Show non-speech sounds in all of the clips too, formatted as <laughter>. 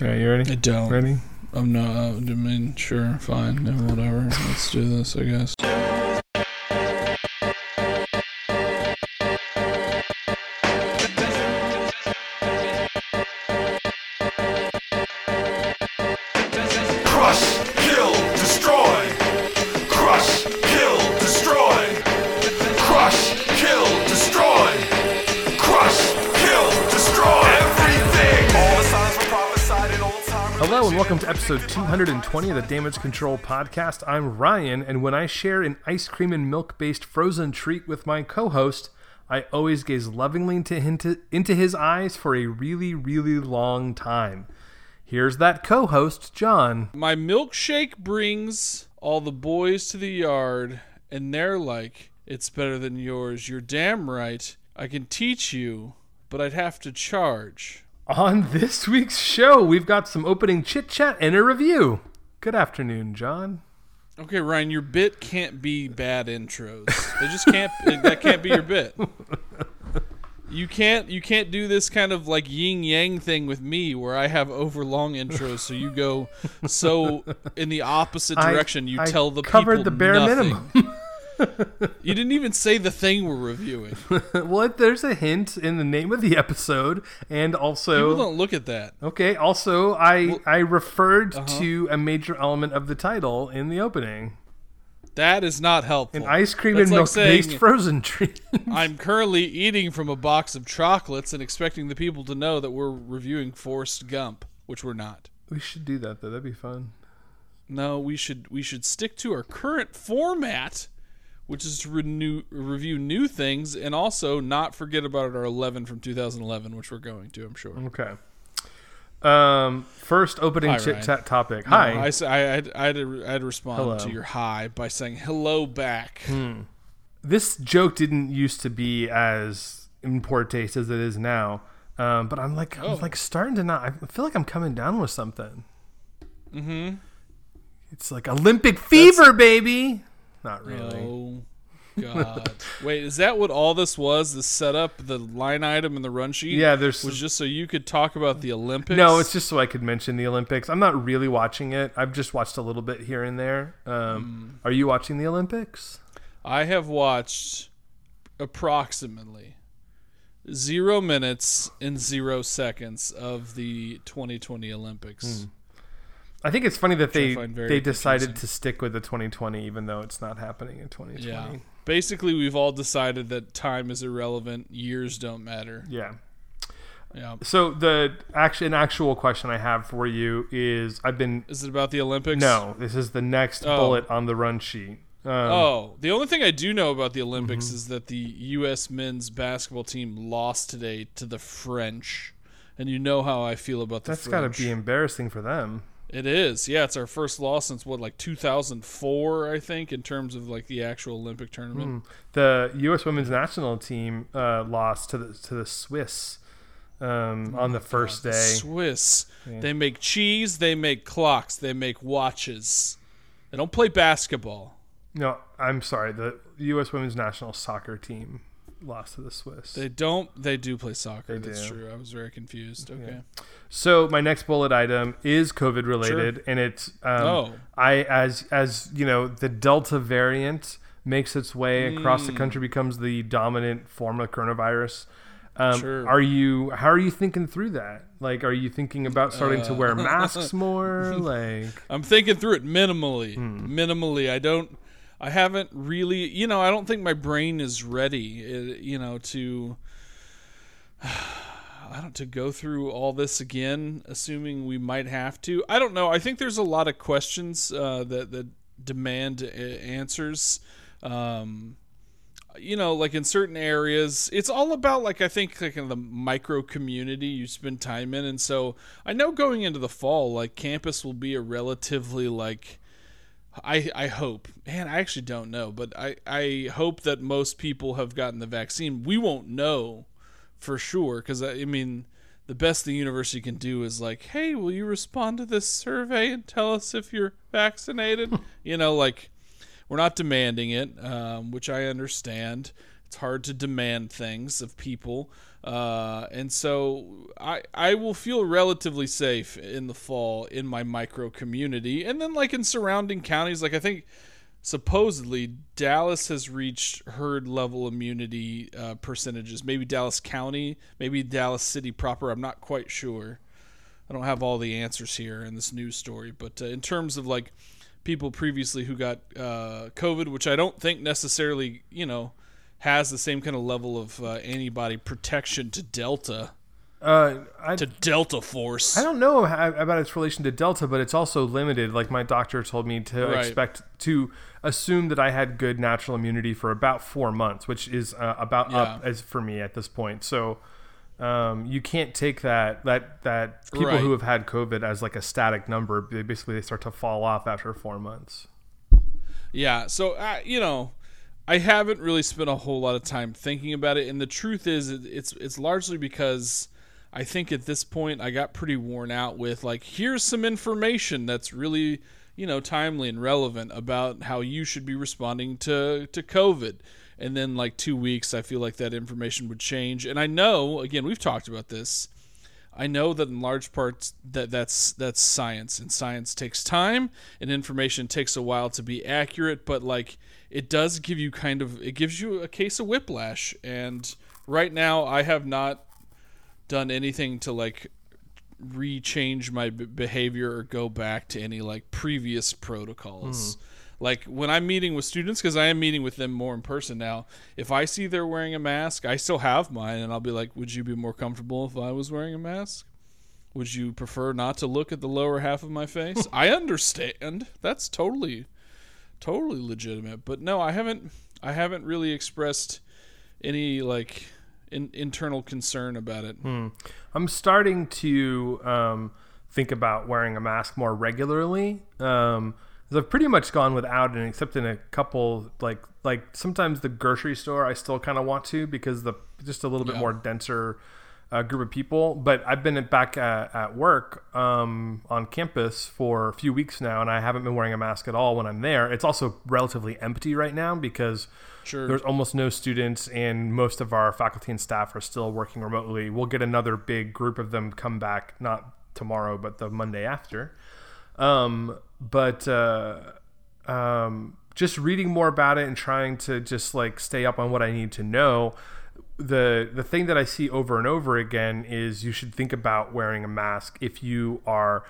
Okay, you ready? I don't. Ready? I'm not. I mean, sure, fine, whatever. Let's do this, I guess. 220 of the Damage Control Podcast. I'm Ryan, and when I share an ice cream and milk based frozen treat with my co host, I always gaze lovingly into, into, his eyes for a really, really long time. Here's that co host, John. My milkshake brings all the boys to the yard, and they're like, "It's better than yours." You're damn right. I can teach you, but I'd have to charge. On this week's show, we've got some opening chit chat and a review. Good afternoon, John. Okay, Ryan, your bit can't be bad intros. They just can't. <laughs> that can't be your bit. You can't. You can't do this kind of like yin yang thing with me, where I have overlong intros, so you go so in the opposite direction. You I tell the covered people the bare nothing. minimum. <laughs> You didn't even say the thing we're reviewing. <laughs> well, there's a hint in the name of the episode, and also People don't look at that. Okay. Also, I I referred uh-huh. to a major element of the title in the opening: That is not helpful. an ice cream That's and like milk-based saying, frozen treat. <laughs> I'm currently eating from a box of chocolates and expecting the people to know that we're reviewing Forrest Gump, which we're not. we should do that though. That'd be fun. No, we should we should stick to our current format, which is to renew, review new things and also not forget about our 11 from 2011, which we're going to, I'm sure. Okay. Um. First opening Hi, chit chat topic. No, Hi. I, I, had- I had to, I had to respond Hello. to your hi by saying hello back. this joke didn't used to be as in poor taste as it is now. Um, but I'm like, Oh. I'm like starting to not. I feel like I'm coming down with something. Mm-hmm. It's like Olympic fever, baby. Not really. Oh God! <laughs> Wait, is that what all this was? The setup, the line item, and the run sheet. Yeah, there's was just so you could talk about the Olympics. No, it's just so I could mention the Olympics. I'm not really watching it. I've just watched a little bit here and there. Um, Are you watching the Olympics? I have watched approximately zero minutes and zero seconds of the 2020 Olympics. I think it's funny that they they decided confusing. to stick with the 2020, even though it's not happening in 2020. Yeah. Basically, we've all decided that time is irrelevant. Years don't matter. Yeah. Yeah. So the actual an actual question I have for you is I've been Is it about the Olympics? no. This is the next Oh. bullet on the run sheet. Um, Oh, the only thing I do know about the Olympics Mm-hmm. is that the U.S. men's basketball team lost today to the French, and you know how I feel about the that's got to be embarrassing for them. It is, yeah. It's our first loss since what, like 2004, I think, in terms of like the actual Olympic tournament. The U.S. women's national team uh, lost to the to the Swiss um, on the first The day. Swiss, they make cheese, they make clocks, they make watches. They don't play basketball. No, I'm sorry. The U.S. women's national soccer team lost to the Swiss. They don't. They do play soccer. They That's do. true. I was very confused. Okay. so my next bullet item is COVID related, and it's um, Oh. I as as you know the Delta variant makes its way across Hmm. the country, becomes the dominant form of coronavirus. Um, Sure. Are you? How are you thinking through that? Like, are you thinking about starting Uh. to wear masks <laughs> more? Like, I'm thinking through it minimally. Hmm. Minimally. I don't. I haven't really. You know, I don't think my brain is ready. uh, You know, to. <sighs> I don't to go through all this again, assuming we might have to. I don't know. I think there's a lot of questions uh, that that demand uh, answers. Um, you know, like in certain areas, it's all about like I think like in the micro community you spend time in, and so I know going into the fall, like campus will be a relatively like. I, I hope, man, I actually don't know, but I, I hope that most people have gotten the vaccine. We won't know for sure because I, I mean, the best the university can do is like, hey, will you respond to this survey and tell us if you're vaccinated? <laughs> you know, like we're not demanding it, um, which I understand. It's hard to demand things of people. Uh, and so I I will feel relatively safe in the fall in my micro community, and then like in surrounding counties, like I think supposedly Dallas has reached herd level immunity uh, percentages. Maybe Dallas County, maybe Dallas City proper. I'm not quite sure. I don't have all the answers here in this news story, but uh, in terms of like people previously who got uh, COVID, which I don't think necessarily, you know, has the same kind of level of uh, antibody protection to Delta, Uh, I, to Delta Force. I don't know how, about its relation to Delta, but it's also limited. Like my doctor told me to Right. expect to assume that I had good natural immunity for about four months, which is uh, about up as for me at this point. So um, you can't take that that that people Right. who have had COVID as like a static number. They basically they start to fall off after four months. Yeah, so uh, you know, I haven't really spent a whole lot of time thinking about it, and the truth is, it's it's largely because I think at this point I got pretty worn out with like, here's some information that's really you know timely and relevant about how you should be responding to to COVID. And then like two weeks, I feel like that information would change. And I know, again, we've talked about this. I know that in large parts that that's that's science and science takes time and information takes a while to be accurate but like it does give you kind of it gives you a case of whiplash and right now I have not done anything to like rechange my b- behavior or go back to any like previous protocols. Hmm. Like when I'm meeting with students, because I am meeting with them more in person now. If I see they're wearing a mask, I still have mine, and I'll be like, "Would you be more comfortable if I was wearing a mask? Would you prefer not to look at the lower half of my face?" <laughs> I understand. That's totally, totally legitimate. But no, I haven't. I haven't really expressed any like in, internal concern about it. I'm starting to um, think about wearing a mask more regularly. Um, I've pretty much gone without it, except in a couple like like sometimes the grocery store I still kind of want to because the just a little bit more denser uh, group of people. But I've been back at, at work um, on campus for a few weeks now, and I haven't been wearing a mask at all when I'm there. It's also relatively empty right now because Sure. there's almost no students, and most of our faculty and staff are still working remotely. We'll get another big group of them come back, not tomorrow, but the Monday after. Um, but uh, um, just reading more about it and trying to just like stay up on what I need to know. The the thing that I see over and over again is you should think about wearing a mask if you are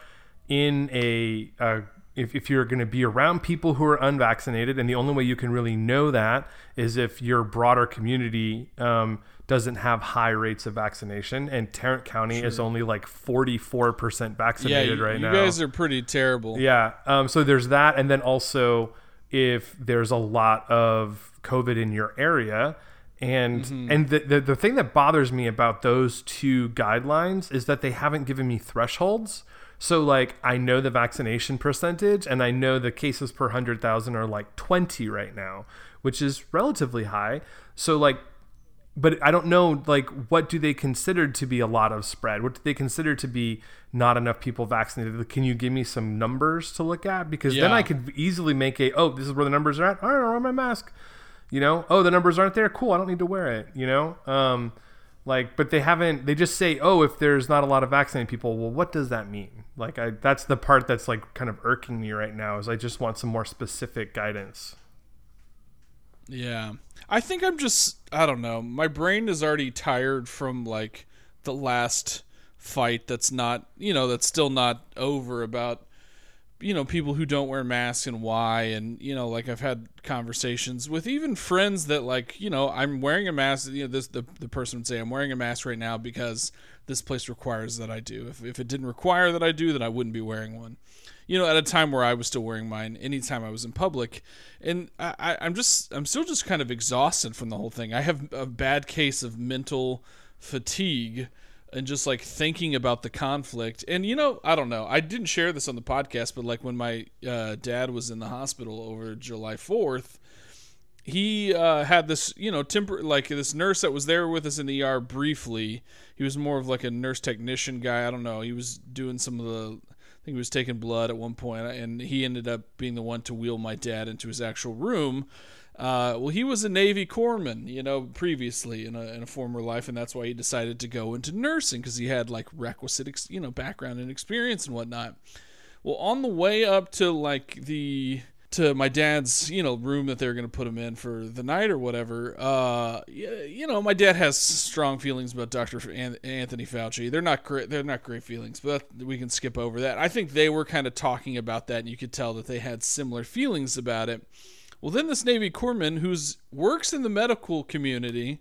in a uh, if, if you're going to be around people who are unvaccinated, and the only way you can really know that is if your broader community um, doesn't have high rates of vaccination. And Tarrant County is only like 44% yeah, vaccinated you, right you now. You guys are pretty terrible. Yeah. Um, so there's that, and then also if there's a lot of COVID in your area, and Mm-hmm. and the, the the thing that bothers me about those two guidelines is that they haven't given me thresholds. So like I know the vaccination percentage, and I know the cases per hundred thousand are like 20 right now, which is relatively high. So like but I don't know like what do they consider to be a lot of spread? What do they consider to be not enough people vaccinated? Can you give me some numbers to look at? Because then I could easily make a oh this is where the numbers are at. All right, I'll wear my mask. You know, oh the numbers aren't there. Cool, I don't need to wear it. You know, um, like but they haven't. They just say oh if there's not a lot of vaccinated people. Well, what does that mean? Like I that's the part that's like kind of irking me right now. Is I just want some more specific guidance. Yeah. I think I'm just I don't know. My brain is already tired from like the last fight that's not, you know, that's still not over about you know, people who don't wear masks and why and you know, like I've had conversations with even friends that like, you know, I'm wearing a mask, you know, this the the person would say I'm wearing a mask right now because this place requires that I do. If if it didn't require that I do, then I wouldn't be wearing one you know, at a time where I was still wearing mine anytime I was in public. And I, I, I'm just, I'm still just kind of exhausted from the whole thing. I have a bad case of mental fatigue and just like thinking about the conflict. And, you know, I don't know. I didn't share this on the podcast, but like when my uh, dad was in the hospital over July 4th, he uh, had this, you know, temper like this nurse that was there with us in the ER briefly. He was more of like a nurse technician guy. I don't know. He was doing some of the think he was taking blood at one point, and he ended up being the one to wheel my dad into his actual room. Uh, well, he was a Navy corpsman, you know, previously in a, in a former life, and that's why he decided to go into nursing because he had like requisite, ex- you know, background and experience and whatnot. Well, on the way up to like the to my dad's, you know, room that they were going to put him in for the night or whatever. Uh, you know, my dad has strong feelings about Dr. Anthony Fauci. They're not great. They're not great feelings, but we can skip over that. I think they were kind of talking about that, and you could tell that they had similar feelings about it. Well, then this Navy corpsman who's works in the medical community,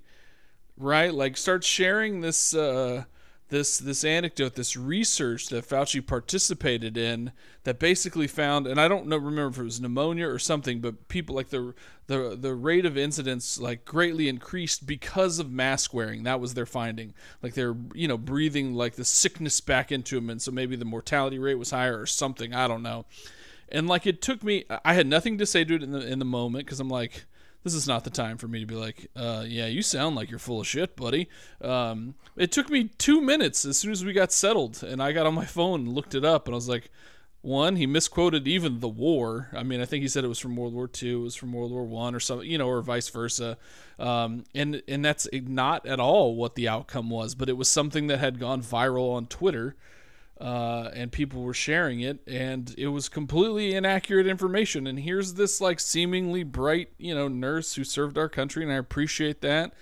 right? Like starts sharing this. Uh, this this anecdote, this research that Fauci participated in that basically found, and I don't know remember if it was pneumonia or something, but people like the the the rate of incidence like greatly increased because of mask wearing. That was their finding. Like they're you know breathing like the sickness back into them, and so maybe the mortality rate was higher or something. I don't know. And like it took me, I had nothing to say to it in the in the moment because I'm like this is not the time for me to be like, uh, yeah, you sound like you're full of shit, buddy. Um, it took me two minutes as soon as we got settled, and I got on my phone and looked it up, and I was like, one, he misquoted even the war. I mean, I think he said it was from World War II, it was from World War One, or something, you know, or vice versa. Um, and and that's not at all what the outcome was, but it was something that had gone viral on Twitter uh, and people were sharing it, and it was completely inaccurate information. And here's this like seemingly bright, you know, nurse who served our country, and I appreciate that,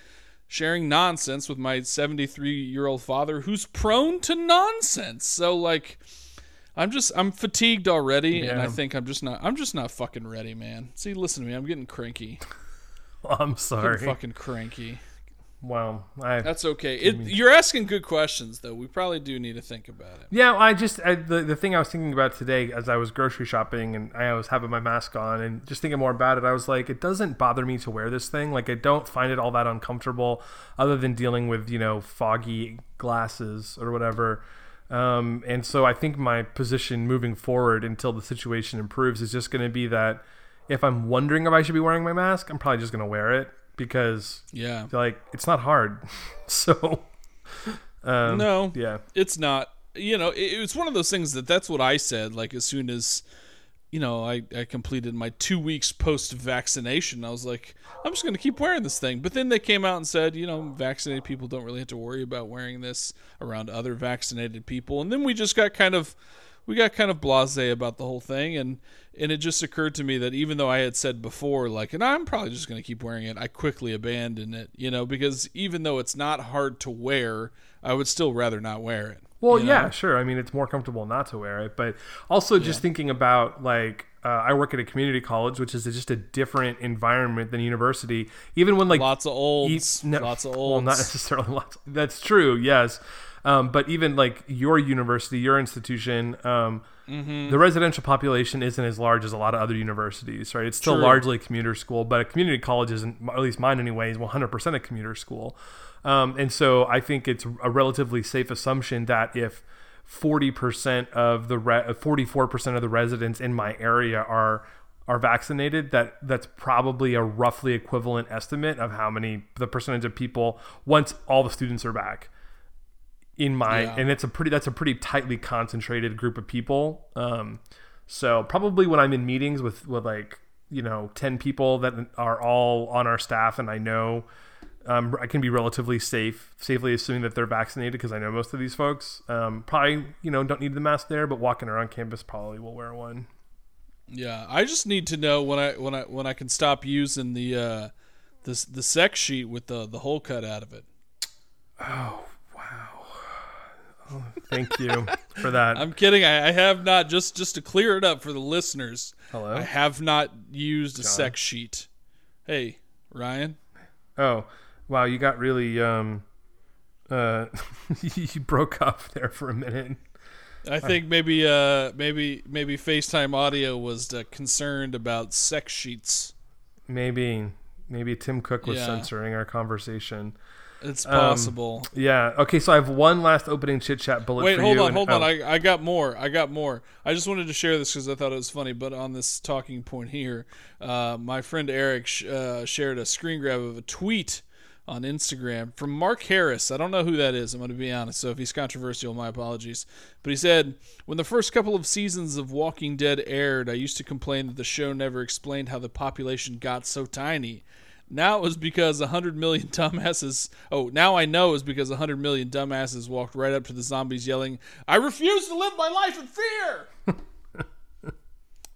sharing nonsense with my 73 year old father who's prone to nonsense. So like. I'm just I'm fatigued already, yeah. and I think I'm just not I'm just not fucking ready, man. See, listen to me, I'm getting cranky. <laughs> I'm sorry. Getting fucking cranky. Well, I, that's okay. It, you're asking good questions, though. We probably do need to think about it. Yeah, I just I, the the thing I was thinking about today as I was grocery shopping and I was having my mask on and just thinking more about it, I was like, it doesn't bother me to wear this thing. Like, I don't find it all that uncomfortable, other than dealing with you know foggy glasses or whatever. Um, and so I think my position moving forward until the situation improves is just going to be that if I'm wondering if I should be wearing my mask, I'm probably just going to wear it because yeah, like it's not hard. <laughs> so um, no, yeah, it's not. You know, it, it's one of those things that that's what I said. Like as soon as you know I I completed my two weeks post vaccination, I was like, I'm just gonna keep wearing this thing. But then they came out and said, you know, vaccinated people don't really have to worry about wearing this around other vaccinated people. And then we just got kind of we got kind of blasé about the whole thing and and it just occurred to me that even though I had said before like and I'm probably just going to keep wearing it I quickly abandoned it you know because even though it's not hard to wear I would still rather not wear it well yeah know? sure I mean it's more comfortable not to wear it but also just yeah. thinking about like uh, I work at a community college, which is just a different environment than university. Even when like lots of olds, e- no, lots of olds. Well, not necessarily lots. That's true, yes. Um, but even like your university, your institution, um, mm-hmm. the residential population isn't as large as a lot of other universities, right? It's still True. largely commuter school, but a community college isn't, at least mine anyway, is 100% a commuter school. Um, and so I think it's a relatively safe assumption that if 40% of the re- 44% of the residents in my area are are vaccinated that that's probably a roughly equivalent estimate of how many the percentage of people once all the students are back in my yeah. and it's a pretty that's a pretty tightly concentrated group of people um so probably when i'm in meetings with with like you know 10 people that are all on our staff and i know um, I can be relatively safe, safely assuming that they're vaccinated because I know most of these folks. Um, probably, you know, don't need the mask there, but walking around campus probably will wear one. Yeah, I just need to know when I when I when I can stop using the uh, the the sex sheet with the the hole cut out of it. Oh Oh, thank you for that. I'm kidding. I, I, have not just just to clear it up for the listeners. Hello. I have not used John. a sex sheet. Hey, Ryan. Oh, wow! You got really um, uh, <laughs> you broke off there for a minute. I think maybe uh maybe maybe FaceTime audio was uh, concerned about sex sheets. Maybe maybe Tim Cook was yeah. censoring our conversation. It's possible. Um, yeah. Okay. So I have one last opening chit chat bullet. Wait, hold on, hold on. Oh. I, I got more. I got more. I just wanted to share this because I thought it was funny. But on this talking point here, uh, my friend Eric sh- uh, shared a screen grab of a tweet on Instagram from Mark Harris. I don't know who that is. I'm going to be honest. So if he's controversial, my apologies. But he said, when the first couple of seasons of Walking Dead aired, I used to complain that the show never explained how the population got so tiny. Now it was because a hundred million <laughs> dumbasses. Oh, now I know it's because a hundred million dumbasses walked right up to the zombies, yelling, "I refuse to live my life in fear." <laughs>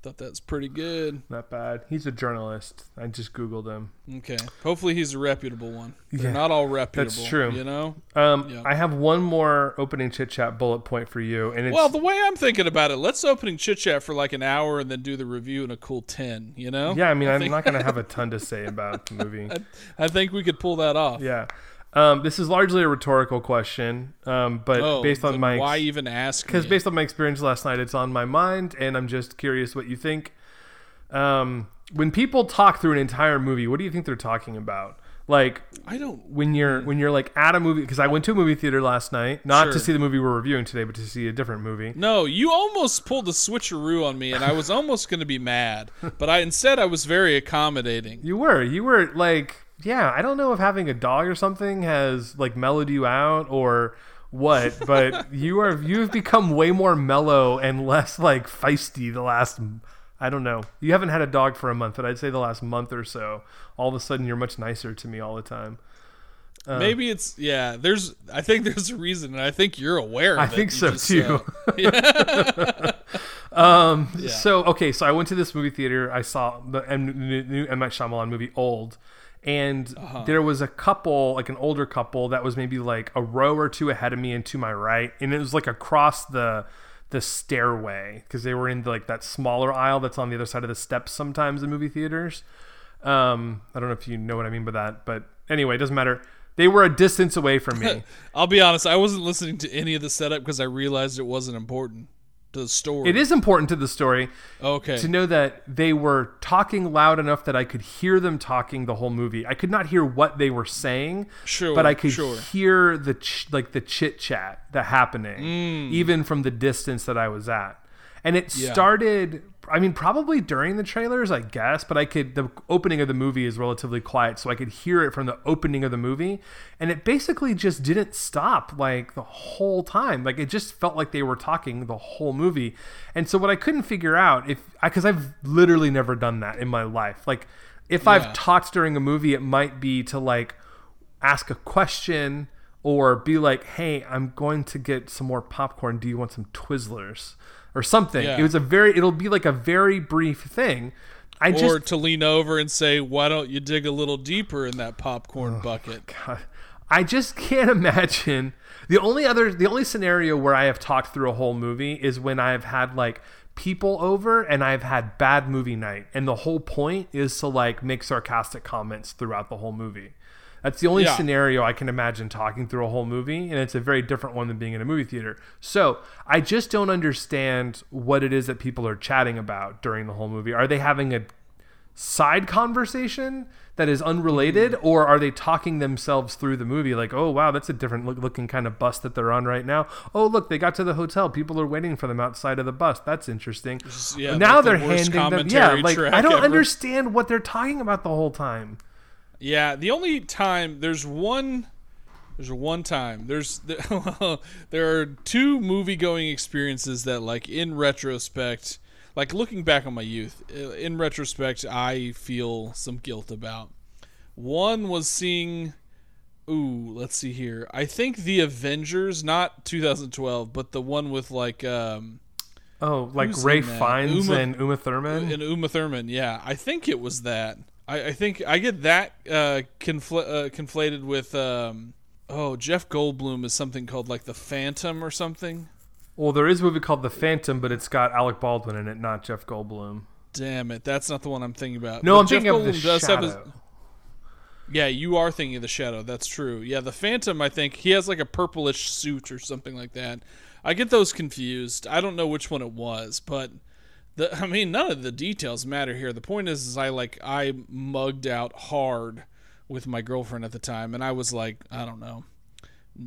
Thought that's pretty good. Not bad. He's a journalist. I just googled him. Okay. Hopefully he's a reputable one. They're Yeah, not all reputable. that's true. You know. Um, Yeah. I have one more opening chit chat bullet point for you, and it's Well, the way I'm thinking about it, let's opening chit chat for like an hour and then do the review in a cool ten. You know? yeah. I mean, I'm think- not going <laughs> to have a ton to say about the movie. I think we could pull that off. Yeah. Um, this is largely a rhetorical question, um, but Oh, based on my why even ask? because based on my experience last night, it's on my mind, and I'm just curious what you think. Um, when people talk through an entire movie, what do you think they're talking about? Like I don't. when you're when you're like at a movie, because I went to a movie theater last night, not Sure. to see the movie we're reviewing today, but to see a different movie. No, you almost pulled a switcheroo on me, and I was almost going to be mad, but I instead I was very accommodating. <laughs> You were you were like yeah. I don't know if having a dog or something has like mellowed you out or what, <laughs> but you are you've become way more mellow and less like feisty the last. I don't know. You haven't had a dog for a month, but I'd say the last month or so, all of a sudden you're much nicer to me all the time. Uh. Maybe it's yeah. There's I think <laughs> there's a reason, and I think you're aware. Of I think so just, too. uh, <laughs> um, Yeah. So okay, so I went to this movie theater. I saw the M- new M Night Shyamalan movie Old, and Uh-huh. there was a couple, like an older couple, that was maybe like a row or two ahead of me and to my right, and it was like across the the stairway because they were in like that smaller aisle that's on the other side of the steps sometimes in movie theaters. Um, I don't know if you know what I mean by that, but anyway, it doesn't matter. They were a distance away from me. <laughs> I'll be honest. I wasn't listening to any of the setup because I realized it wasn't important to the story. it is important to the story. okay. to know that they were talking loud enough that I could hear them talking the whole movie. I could not hear what they were saying, Sure, but I could sure. hear the ch- like the chit chat that happening, Mm. even from the distance that I was at. And it Yeah. started. I mean, probably during the trailers, I guess, but I could. The opening of the movie is relatively quiet, so I could hear it from the opening of the movie, and it basically just didn't stop like the whole time. Like it just felt like they were talking the whole movie. And so what I couldn't figure out if because I've literally never done that in my life. Like if Yeah. I've talked during a movie, it might be to like ask a question or be like, "Hey, I'm going to get some more popcorn. Do you want some Twizzlers?" Or something. Yeah. It was a very it'll be like a very brief thing. I or just to lean over and say, "Why don't you dig a little deeper in that popcorn oh, bucket?" God, I just <laughs> can't imagine the only other the only scenario where I have talked through a whole movie is when I've had like people over and I've had bad movie night and the whole point is to like make sarcastic comments throughout the whole movie. That's the only Yeah. scenario I can imagine talking through a whole movie, and it's a very different one than being in a movie theater. So I just don't understand what it is that people are chatting about during the whole movie. Are they having a side conversation that is unrelated Mm-hmm. or are they talking themselves through the movie like oh wow that's a different look- looking kind of bus that they're on right now oh look they got to the hotel people are waiting for them outside of the bus that's interesting yeah, now they're worst handing them yeah like i don't ever. understand what they're talking about the whole time Yeah, the only time there's one there's one time there's <laughs> there are two movie going experiences that like in retrospect like looking back on my youth in retrospect I feel some guilt about. One was seeing ooh, let's see here. I think The Avengers, not 2012, but the one with like um oh like ray fiennes Uma- and uma thurman and Uma Thurman, yeah, I think it was that. I, I think I get that uh, confl- uh, conflated with um, oh Jeff Goldblum is something called like the Phantom or something. well there is a movie called the phantom but it's got alec baldwin in it not jeff goldblum Damn it, that's not the one I'm thinking about. no But i'm Jeff thinking of the Goldblum have his- shadow yeah, you are thinking of the Shadow. That's true. Yeah, the Phantom. I think he has like a purplish suit or something like that. I get those confused. I don't know which one it was, but the I mean, none of the details matter here. The point is, is I like I mugged out hard with my girlfriend at the time, and I was like, I don't know,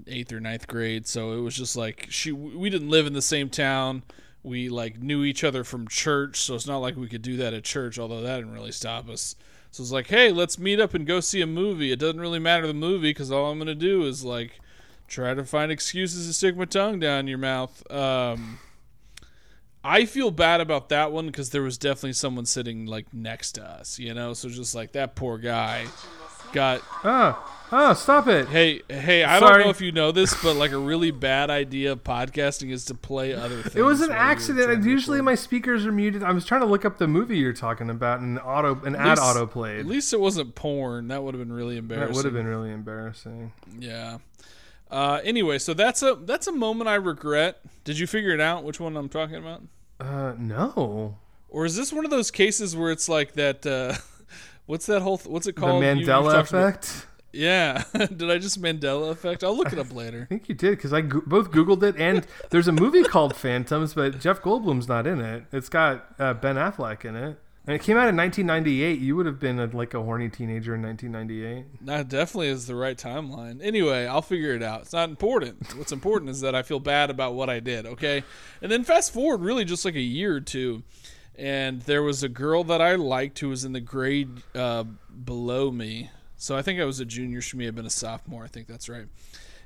eighth or ninth grade. So it was just like she. We didn't live in the same town. We like knew each other from church, so it's not like we could do that at church. Although that didn't really stop us. So it's like, hey, let's meet up and go see a movie. It doesn't really matter the movie because all I'm gonna do is like try to find excuses to stick my tongue down your mouth. Um, I feel bad about that one because there was definitely someone sitting like next to us, you know. So just like that poor guy got. Ah, ah, stop it. Hey, hey, I Sorry. don't know if you know this, but like a really bad idea of podcasting is to play other things. It was an accident. Usually my speakers are muted. I was trying to look up the movie you're talking about, and auto an ad least- auto played. At least it wasn't porn. That would have been really embarrassing. That would have been really embarrassing. Yeah. Uh, anyway, so that's a that's a moment I regret. Did you figure it out? Which one I'm talking about? Uh, no. Or is this one of those cases where it's like that? Uh, <laughs> what's that whole? Th- what's it The called? You- you've Mandela about- effect. Yeah. <laughs> Did I just Mandela effect? I'll look it up <laughs> later. I think you did because I go- both Googled it, and there's a movie called Phantoms, but Jeff Goldblum's not in it. It's got uh, Ben Affleck in it, and it came out in 1998. You would have been a, like a horny teenager in 1998. That definitely is the right timeline. Anyway, I'll figure it out. It's not important. What's important is that I feel bad about what I did, okay? And then fast forward really just like a year or two, and there was a girl that I liked who was in the grade uh, below me. So I think I was a junior. She may have been a sophomore. I think that's right.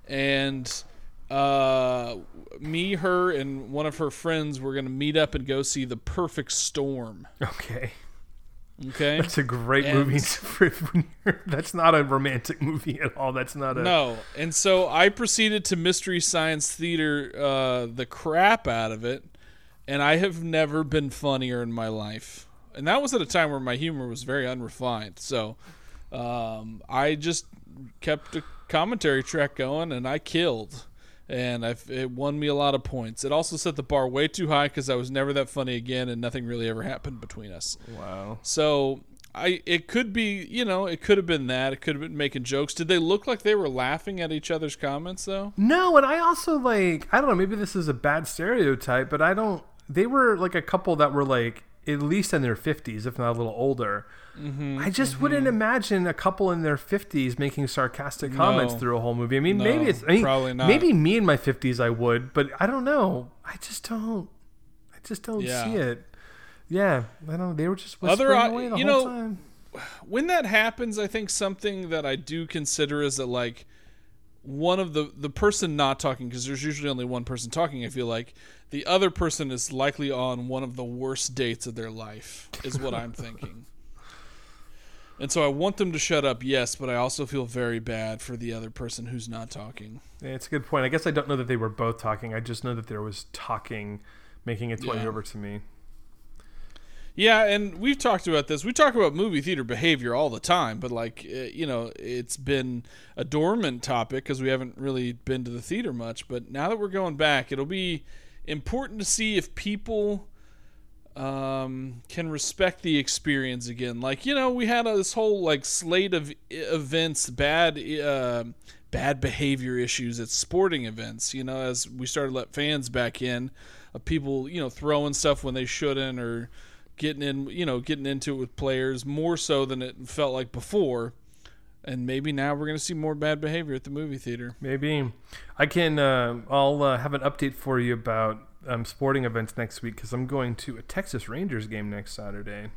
And uh, me, her, and one of her friends were going to meet up and go see The Perfect Storm. Okay, Okay? <laughs> that's a great And- movie. <laughs> for- when you're- that's not a romantic movie at all. That's not a. No, and so I proceeded to Mystery Science Theater uh, the crap out of it, and I have never been funnier in my life. And that was at a time where my humor was very unrefined. So um, I just kept a commentary track going, and I killed. And I've, it won me a lot of points. It also set the bar way too high because I was never that funny again, and nothing really ever happened between us. Wow. So I it could be you know it could have been that it could have been making jokes. Did they look like they were laughing at each other's comments though? No, and I also like I don't know, maybe this is a bad stereotype, but I don't they were like a couple that were like at least in their 50s, if not a little older. Mm-hmm, I just wouldn't imagine a couple in their 50s making sarcastic comments No. through a whole movie. I mean, No, maybe it's I mean, probably not. maybe me in my 50s I would, but I don't know. I just don't I just don't Yeah. see it. Yeah, I don't they were just whispering uh, away the you whole know, time. When that happens, I think something that I do consider is that like one of the the person not talking because there's usually only one person talking. I feel like the other person is likely on one of the worst dates of their life is what I'm thinking. <laughs> And so I want them to shut up, yes, but I also feel very bad for the other person who's not talking. Yeah, it's a good point. I guess I don't know that they were both talking. I just know that there was talking making its way Yeah. over to me. Yeah, and we've talked about this. We talk about movie theater behavior all the time, but like uh, you know, it's been a dormant topic because we haven't really been to the theater much. But now that we're going back, it'll be important to see if people um, can respect the experience again. Like you know, we had uh, this whole like slate of events, bad uh, bad behavior issues at sporting events. You know, as we started let fans back in, of people you know throwing stuff when they shouldn't or getting in you know getting into it with players more so than it felt like before. And maybe now we're going to see more bad behavior at the movie theater. Maybe I can. Uh, I'll uh, have an update for you about um, sporting events next week because I'm going to a Texas Rangers game next Saturday.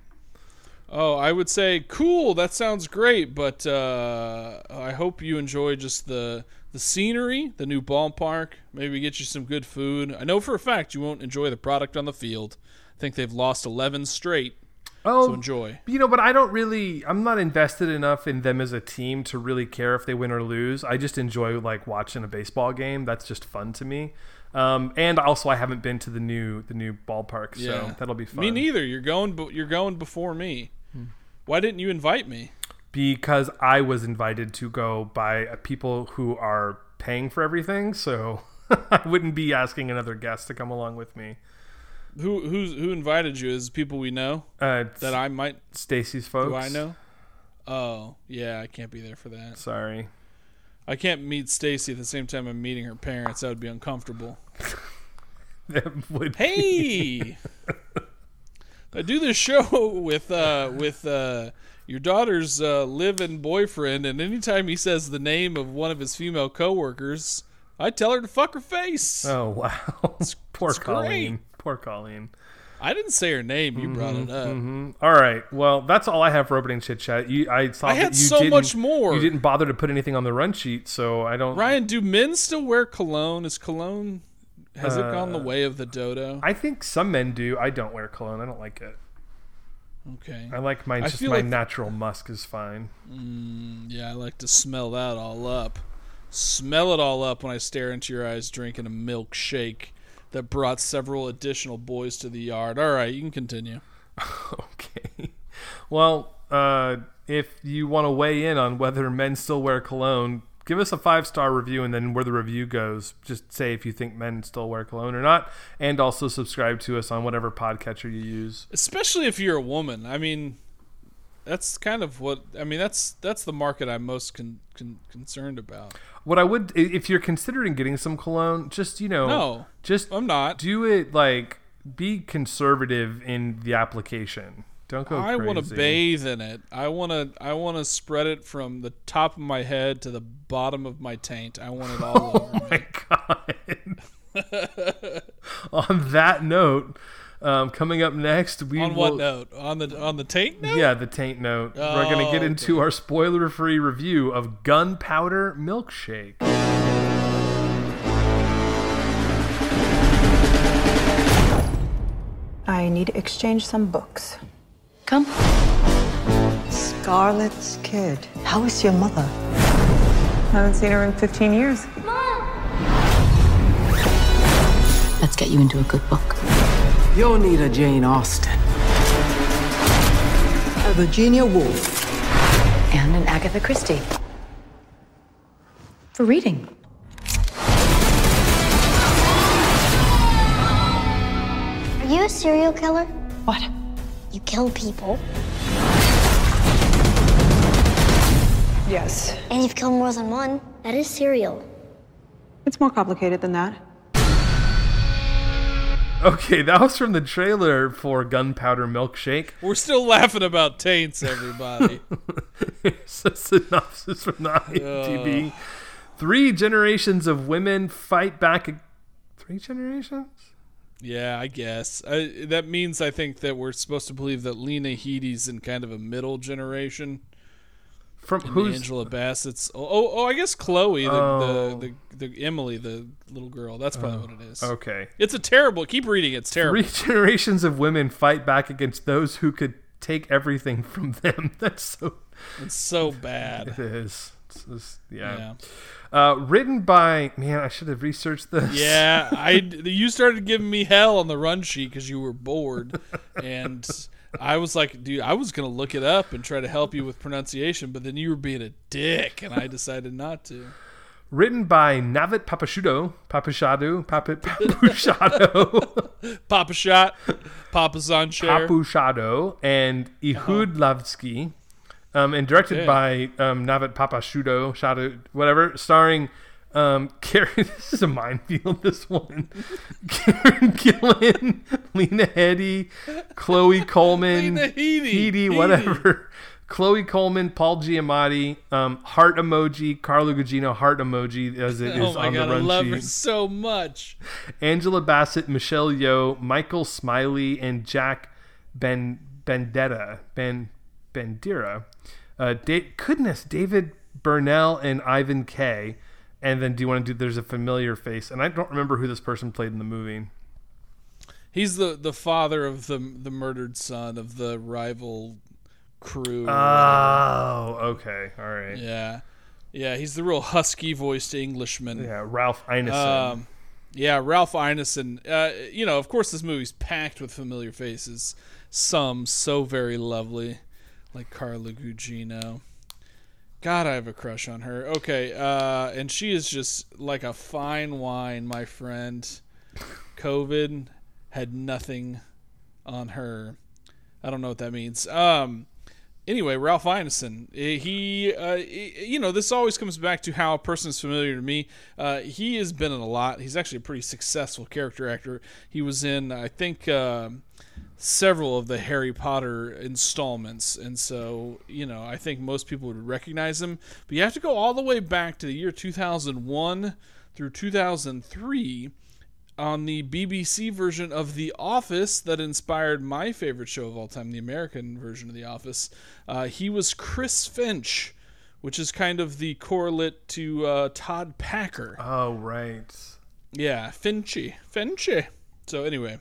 Oh, I would say cool. That sounds great, but uh, I hope you enjoy just the the scenery, the new ballpark. Maybe get you some good food. I know for a fact you won't enjoy the product on the field. I think they've lost 11 straight, Oh, so enjoy. you know, but I don't really. I'm not invested enough in them as a team to really care if they win or lose. I just enjoy like watching a baseball game. That's just fun to me. Um, and also, I haven't been to the new the new ballpark, so Yeah, that'll be fun. Me neither. You're going, but you're going before me. Why didn't you invite me? because I was invited to go by uh, people who are paying for everything, so <laughs> I wouldn't be asking another guest to come along with me. Who who's who invited you? Is people we know Uh, that I might Stacy's folks. do I know? Oh yeah, I can't be there for that. Sorry. I can't meet Stacy at the same time I'm meeting her parents. That would be uncomfortable. <laughs> That would Hey, <laughs> I do this show with uh, with uh, your daughter's uh, live-in boyfriend, and anytime he says the name of one of his female coworkers, I tell her to fuck her face. Oh wow. <laughs> Poor it's Colleen. great. Poor Colleen. I didn't say her name. You brought it up. Mhm. All right. Well, that's all I have for opening chit chat. You, I saw I had you so didn't- much more. You didn't bother to put anything on the run sheet, so I don't. Ryan, do men still wear cologne? Is cologne has it gone the Uh, way of the dodo? I think some men do. I don't wear cologne. I don't like it. Okay. I like. I Just my like- natural musk is fine. Yeah, I like to smell that all up. Smell it all up when I stare into your eyes drinking a milkshake that brought several additional boys to the yard. All right, you can continue. <laughs> Okay. Well, uh, if you want to weigh in on whether men still wear cologne, give us a five star review, and then where the review goes, just say if you think men still wear cologne or not, and also subscribe to us on whatever podcatcher you use. Especially if you're a woman. I mean, that's kind of what I mean. That's that's the market I'm most con- con- concerned about. What I would, if you're considering getting some cologne, just you know, No, just I'm not. do it like be conservative in the application. Don't go. I want to bathe in it. I want to. I want to spread it from the top of my head to the bottom of my taint. I want it all over. <laughs> Oh my god. <laughs> on that note, um, coming up next, we On will. what note? On the on the taint note? Yeah, the taint note. We're going to get Oh, into our spoiler free review of Gunpowder Milkshake. I need to exchange some books. Come. Scarlett's kid. How is your mother? I haven't seen her in 15 years. Mom! Let's get you into a good book. You'll need a Jane Austen. A Virginia Woolf. And an Agatha Christie. For reading. Are you a serial killer? What? You kill people, Yes. and you've killed more than one. That is serial. It's more complicated than that. Okay, that was from the trailer for Gunpowder Milkshake. We're still laughing about taints, everybody. <laughs> Here's a synopsis from the IMDb. Three generations of women fight back. Three generations? yeah, I guess. I, that means I think that we're supposed to believe that Lena Headey's in kind of a middle generation. From And who's Angela Bassett's. Oh, oh, oh, I guess Chloe, the, Oh. the, the, the Emily, the little girl. That's probably what it is. okay? It's a terrible. Keep reading. It's terrible. Three <laughs> generations of women fight back against those who could take everything from them. <laughs> That's so. It's so bad. It is. Just- yeah. Yeah. Uh, written by man, I should have researched this. Yeah, I <laughs> you started giving me hell on the run sheet because you were bored, and I was like, dude, I was gonna look it up and try to help you with pronunciation, but then you were being a dick, and I decided not to. Written by Navit Papashudo, Papashadu, Papa, Papushado, Papa shot, <laughs> Papa's on chair. Papushado, and Ehud Lavski, um, and directed by um, Navit Papashudo, Shado, whatever, starring um, <laughs> Karen. This is a minefield. This one, <laughs> Karen Gillan, Lena Headey, Chloe <laughs> Coleman, Lena Headey, whatever. Chloe Coleman, Paul Giamatti, um, heart emoji, Carla Gugino, heart emoji, as it is Oh my on god, the I love sheet. her so much. Angela Bassett, Michelle Yeoh, Michael Smiley, and Jack Ben Bendetta Ben Bendira. Uh, da- goodness, David Burnell and Ivan Kaye. And then, do you want to do? There's a familiar face, and I don't remember who this person played in the movie. He's the the father of the the murdered son of the rival crew. Oh, okay, all right. yeah, yeah, he's the real husky voiced Englishman. Yeah, Ralph Ineson. Um, yeah, Ralph Ineson. Uh, you know, of course, this movie's packed with familiar faces. Some so very lovely, like Carla Gugino. God, I have a crush on her. Okay, uh, and she is just like a fine wine, my friend. COVID had nothing on her. I don't know what that means. Um, anyway, Ralph Ineson, eh, he, uh, eh, you know, this always comes back to how a person is familiar to me. Uh, he has been in a lot. He's actually a pretty successful character actor. He was in, I think, um several of the Harry Potter installments, and so you know, I think most people would recognize him. But you have to go all the way back to the year 2001 through 2003. on the BBC version of The Office that inspired my favorite show of all time, the American version of The Office. Uh, he was Chris Finch, which is kind of the correlate to uh, Todd Packer. Oh right. Yeah, Finchy, Finchy. So anyway,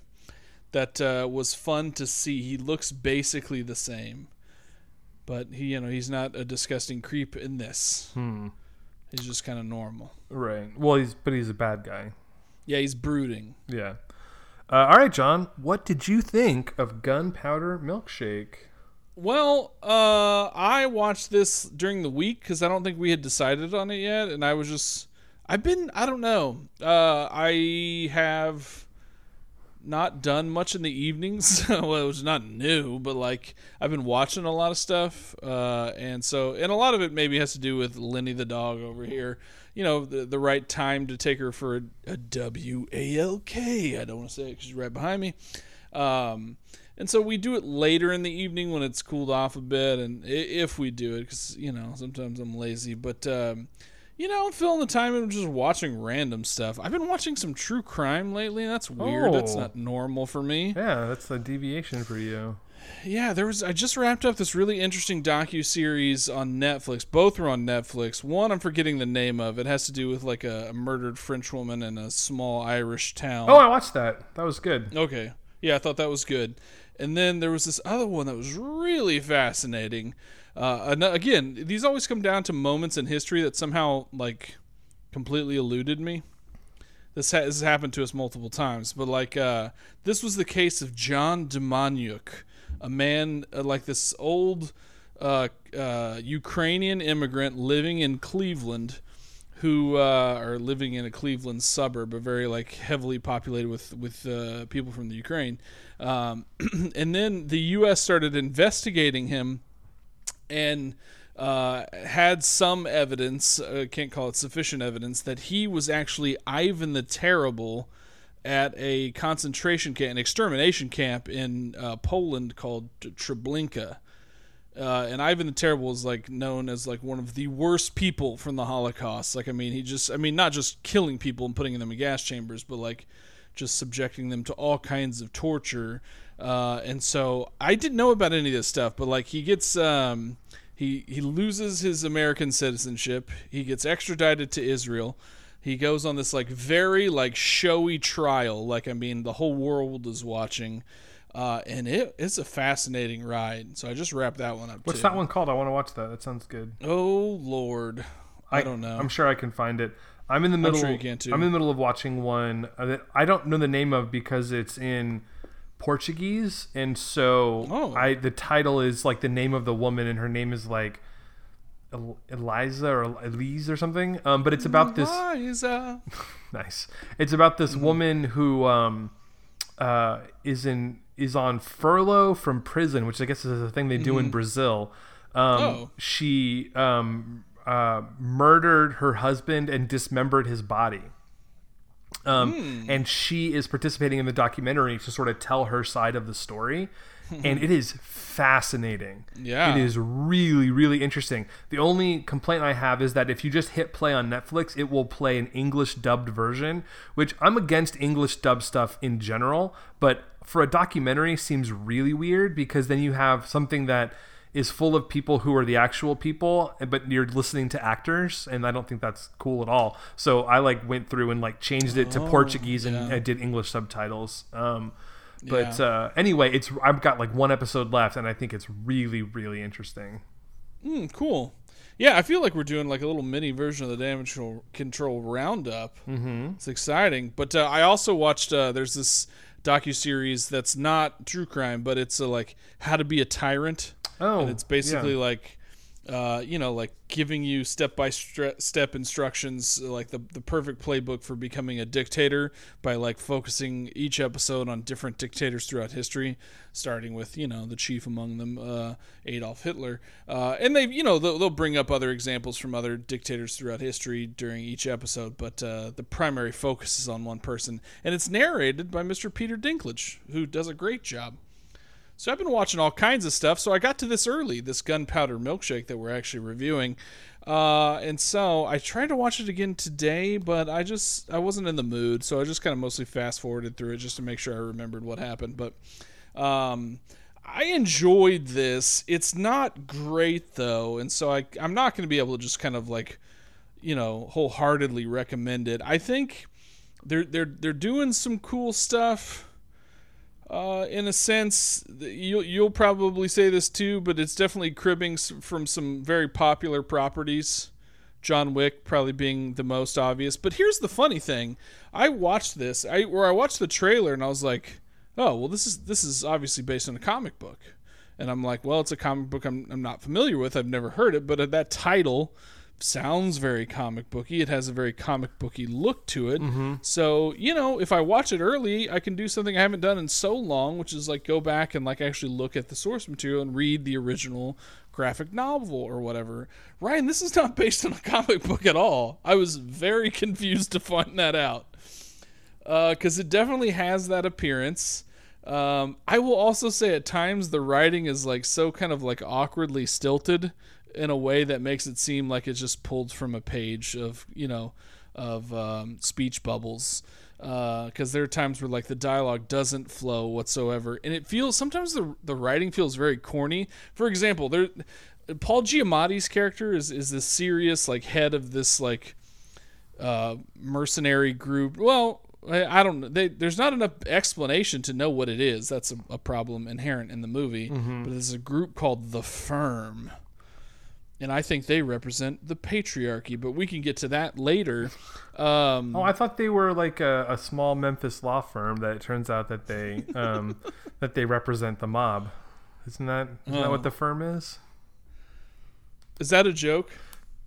that uh, was fun to see. He looks basically the same, but he, you know, he's not a disgusting creep in this. Hmm. He's just kind of normal. Right. Well, he's but he's a bad guy. Yeah, he's brooding. Yeah. Uh, all right, John. What did you think of Gunpowder Milkshake? Well, uh, I watched this during the week because I don't think we had decided on it yet, and I was just, I've been, I don't know, uh, I have not done much in the evenings. <laughs> well, it was not new, but like I've been watching a lot of stuff, uh, and so, and a lot of it maybe has to do with Lenny the dog over here. You know, the the right time to take her for a, a W A L K. I don't want to say it she's right behind me. Um, and so we do it later in the evening when it's cooled off a bit, and if we do it, because you know sometimes I'm lazy, but um, you know I'm filling the time in just watching random stuff. I've been watching some true crime lately, and that's weird. That's Oh. not normal for me. Yeah, that's the deviation for you. Yeah, there was. I just wrapped up this really interesting docu series on Netflix. Both were on Netflix. One I'm forgetting the name of. It has to do with like a, a murdered French woman in a small Irish town. Oh, I watched that. That was good. Okay. Yeah, I thought that was good. And then there was this other one that was really fascinating. Uh, again, these always come down to moments in history that somehow like completely eluded me. This, ha- this has happened to us multiple times, but like uh, this was the case of John Demjanjuk, a man uh, like this old uh, uh, Ukrainian immigrant living in Cleveland who uh, are living in a Cleveland suburb, a very like heavily populated with with uh, people from the Ukraine. Um, <clears throat> and then the U.S. started investigating him and uh, had some evidence, uh, can't call it sufficient evidence, that he was actually Ivan the Terrible at a concentration camp, an extermination camp in uh, Poland called Treblinka. Uh, and Ivan the Terrible is like known as like one of the worst people from the Holocaust. Like, I mean, he just, I mean, not just killing people and putting them in gas chambers, but like just subjecting them to all kinds of torture. Uh, and so I didn't know about any of this stuff, but like he gets, um, he he loses his American citizenship. He gets extradited to Israel. He goes on this like very like showy trial. Like I mean, the whole world is watching. Uh, and it, it's a fascinating ride. So I just wrapped that one up. What's too. that one called? I want to watch that. That sounds good. Oh Lord, I, don't know. I'm sure I can find it. I'm in the middle. I'm sure you can, too. I'm in the middle of watching one that I don't know the name of because it's in Portuguese, and so Oh. I the title is like the name of the woman, and her name is like El- Eliza or Elise or something. Um, but it's about this. Liza. <laughs> Nice. It's about this Mm-hmm. woman who um, uh, is in is on furlough from prison, which I guess is a thing they do in Brazil. Um, Mm-hmm. Oh. She um, uh, murdered her husband and dismembered his body. Um, Hmm. And she is participating in the documentary to sort of tell her side of the story. and it is fascinating. Yeah. It is really, really interesting. The only complaint I have is that if you just hit play on Netflix, it will play an English dubbed version, which I'm against English dubbed stuff in general, but for a documentary seems really weird because then you have something that is full of people who are the actual people, but you're listening to actors, and I don't think that's cool at all. So I like went through and like changed it to Portuguese and yeah. I did English subtitles. Um, but Yeah. uh, anyway, it's I've got like one episode left, and I think it's really, really interesting. Hmm, cool. Yeah, I feel like we're doing like a little mini version of the damage control- control roundup. Mm-hmm. It's exciting. But uh, I also watched. Uh, there's this docu series that's not true crime, but it's uh, like how to be a tyrant. Oh, and it's basically yeah. like. Uh, you know, like giving you step by step instructions, like the the perfect playbook for becoming a dictator by like focusing each episode on different dictators throughout history, starting with you know the chief among them, uh, Adolf Hitler, uh, and they you know they'll, they'll bring up other examples from other dictators throughout history during each episode, but uh, the primary focus is on one person, and it's narrated by Mr. Peter Dinklage, who does a great job. So I've been watching all kinds of stuff. So I got to this early, this gunpowder milkshake that we're actually reviewing. Uh, and so I tried to watch it again today, but I just I wasn't in the mood, so I just kind of mostly fast forwarded through it just to make sure I remembered what happened. But um, I enjoyed this. It's not great though, and so I I'm not going to be able to just kind of like you know wholeheartedly recommend it. I think they're they're they're doing some cool stuff. Uh, in a sense, you'll you'll probably say this too, but it's definitely cribbing from some very popular properties. John Wick probably being the most obvious. But here's the funny thing: I watched this, I where I watched the trailer and I was like, "Oh, well, this is this is obviously based on a comic book," and I'm like, "Well, it's a comic book I'm I'm not familiar with. I've never heard it, but that title." Sounds very comic booky. It has a very comic booky look to it. So, you know, if I watch it early, I can do something I haven't done in so long, which is like go back and like actually look at the source material and read the original graphic novel or whatever. Ryan, this is not based on a comic book at all. I was very <laughs> confused to find that out. Because it definitely has that appearance. Um, I will also say at times the writing is like so kind of like awkwardly stilted in a way that makes it seem like it's just pulled from a page of you know of um, speech bubbles because there are times where like the dialogue doesn't flow whatsoever and it feels sometimes the the writing feels very corny for example there Paul Giamatti's character is is the serious like head of this like uh, mercenary group. Well, I, I don't. They, there's not enough explanation to know what it is. That's a, a problem inherent in the movie. But there's a group called the Firm. And I think they represent the patriarchy, but we can get to that later. <laughs> Um, Oh, I thought they were like a, a small Memphis law firm that it turns out that they um, <laughs> that they represent the mob. Isn't that isn't that Oh. what the firm is? is that a joke?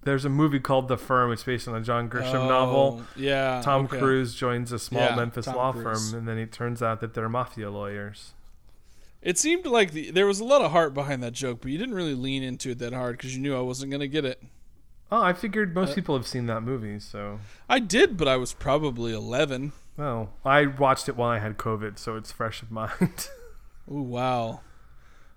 There's a movie called The Firm. It's based on a John Grisham Oh, novel. Yeah. Tom okay. Cruise joins a small Yeah, Memphis Tom law Cruise. firm, and then it turns out that they're mafia lawyers. It seemed like the, there was a lot of heart behind that joke, but you didn't really lean into it that hard because you knew I wasn't going to get it. Oh, I figured Uh, most people have seen that movie, so I did, but I was probably 11. well, I watched it while I had COVID, so it's fresh in <laughs> mind. Ooh, wow.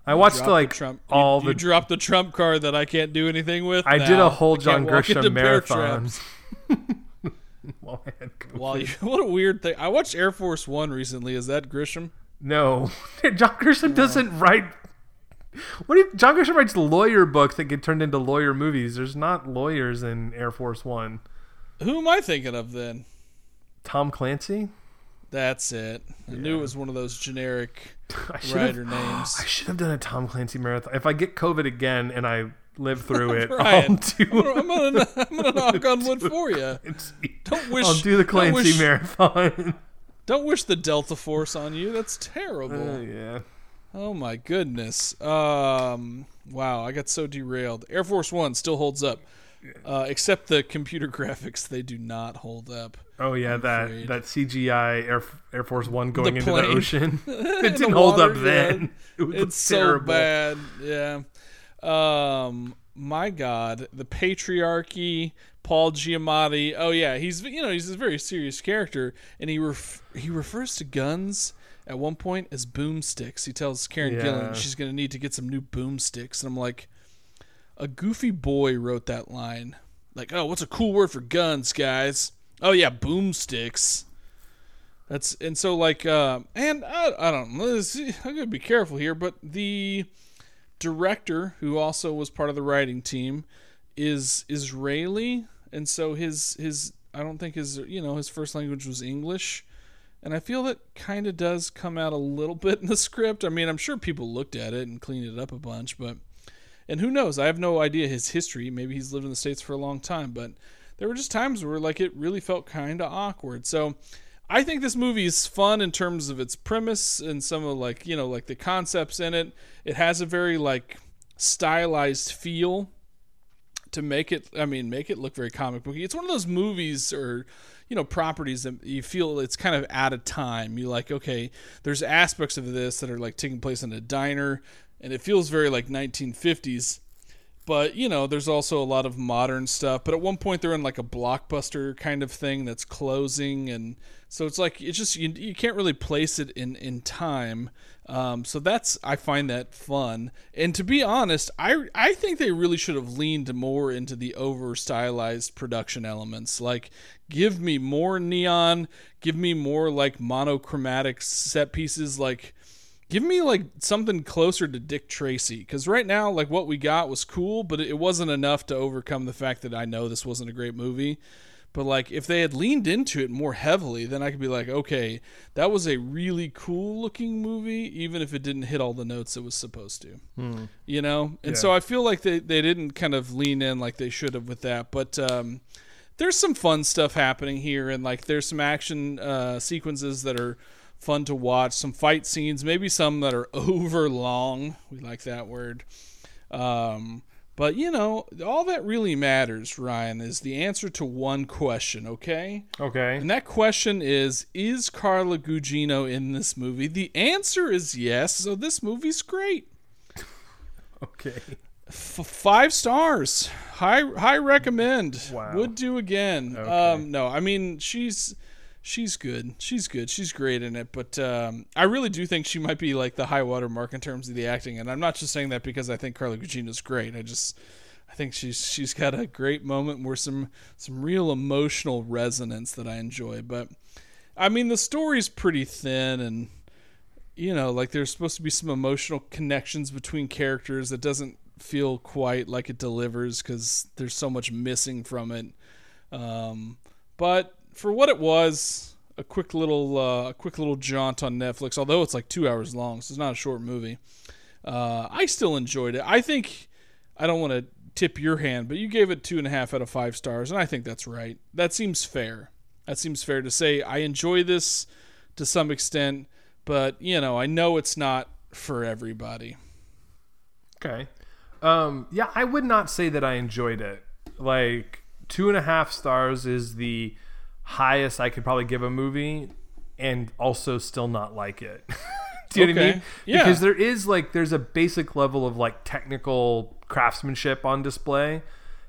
I watched dropped the like Trump. all you, you the. dropped the Trump card that I can't do anything with. I did a whole John can't walk into Grisham marathon. traps. <laughs> <laughs> while I had COVID. While you, what a weird thing. I watched Air Force One recently. Is that Grisham? No, <laughs> John Grisham doesn't write. What do you, John Grisham writes lawyer books that get turned into lawyer movies. There's not lawyers in Air Force One. Who am I thinking of then? Tom Clancy. That's it. I knew it was one of those generic <laughs> I should writer <gasps> have, names. I should have done a Tom Clancy marathon. If I get COVID again and I live <laughs> through it, I'll do. I'm gonna, I'm gonna knock on wood for you. Don't wish. I'll do the Clancy wish- marathon. Don't wish the Delta Force on you. That's terrible. Oh yeah. Oh my goodness. Um, wow, I got so derailed. Air Force One still holds up, uh, except the computer <laughs> graphics. They do not hold up. Oh yeah, that afraid. that CGI Air Air Force One going into plane. <laughs> the ocean. It didn't hold up then. yeah. <laughs> It was It's terrible. so bad. Yeah. Um, my God, the patriarchy. Paul Giamatti. Oh yeah, he's you know he's a very serious character, and he ref- he refers to guns at one point as boomsticks. He tells Karen Yeah. Gillan she's going to need to get some new boomsticks, and I'm like, a goofy boy wrote that line. Like, oh, what's a cool word for guns, guys? Oh yeah, boomsticks. That's and so like, uh, and I, I don't know. I'm gonna be careful here, but the director, who also was part of the writing team, is Israeli, and so his his I don't think his you know his first language was English, and I feel that kind of does come out a little <laughs> bit in the script. I mean, I'm sure people looked at it and cleaned it up a bunch, but and who knows? I have no idea his history. Maybe he's lived in the states for a long time, but there were just times where like it really felt kind of awkward. So I think this movie is fun in terms of its premise and some of like you know like the concepts in it. It has a very like stylized feel to make it I mean make it look very comic booky. It's one of those movies or you know properties that you feel it's kind of out of time. You like okay, there's aspects of this that are like taking place in a diner and it feels very like 1950s. But you know, there's also a lot of modern stuff. But at one point, they're in like a blockbuster kind of thing that's closing, and so it's like it's just you, you can't really place it in in time. Um, so that's I find that fun. And to be honest, I I think they really should have leaned more into the over stylized production elements. Like, give me more neon, give me more like monochromatic set pieces, like give me like something closer to Dick Tracy because right now like what we got was cool but it wasn't enough to overcome the fact that I know this wasn't a great movie. But like if they had leaned into it more heavily then I could be like okay that was a really cool looking movie even if it didn't hit all the notes it was supposed to. You know? And Yeah. so I feel like they, they didn't kind of lean in like they should have with that but um there's some fun stuff happening here and like there's some action uh, sequences that are fun to watch some fight scenes maybe some that are <laughs> over long we like that word um, but you know all that really matters ryan is the answer to one question okay Okay. and that question is is carla gugino in this movie the answer is yes so this movie's great <laughs> Okay. F- five stars. High high recommend. Wow. Would do again. Okay. Um no, I mean she's she's good. She's good. She's great in it, but um I really do think she might be like the high water mark in terms of the acting and I'm not just saying that because I think Carla Gugino's great. I just I think she's she's got a great moment where some some real emotional resonance that I enjoy, but I mean the story's pretty thin and you know, like there's supposed to be some emotional connections between characters that doesn't feel quite like it delivers because there's so much missing from it. Um, but for what it was, a quick little, uh, quick little jaunt on Netflix. Although it's like two hours long, so it's not a short movie. Uh, I still enjoyed it. I think I don't want to tip your hand, but you gave it two and a half out of five stars, and I think that's right. That seems fair. That seems fair to say. I enjoy this to some extent, but you know, I know it's not for everybody. Okay. Um, yeah, I would not say that I enjoyed it. Like two and a half stars is the highest I could probably give a movie, and also still not like it. <laughs> Do you know what I mean? Yeah. Because there is like there's a basic level of like technical craftsmanship on display.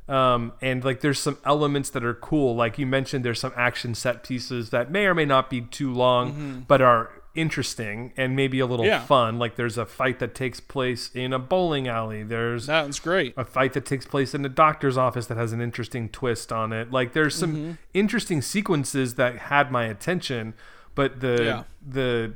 Um, and like there's some elements that are cool. Like you mentioned, there's some action set pieces that may or may not be too long, but are interesting and maybe a little. Yeah. fun. Like there's a fight that takes place in a bowling alley. There's that's great. a fight that takes place in a doctor's office that has an interesting twist on it. Like there's some Mm-hmm. interesting sequences that had my attention, but the Yeah. the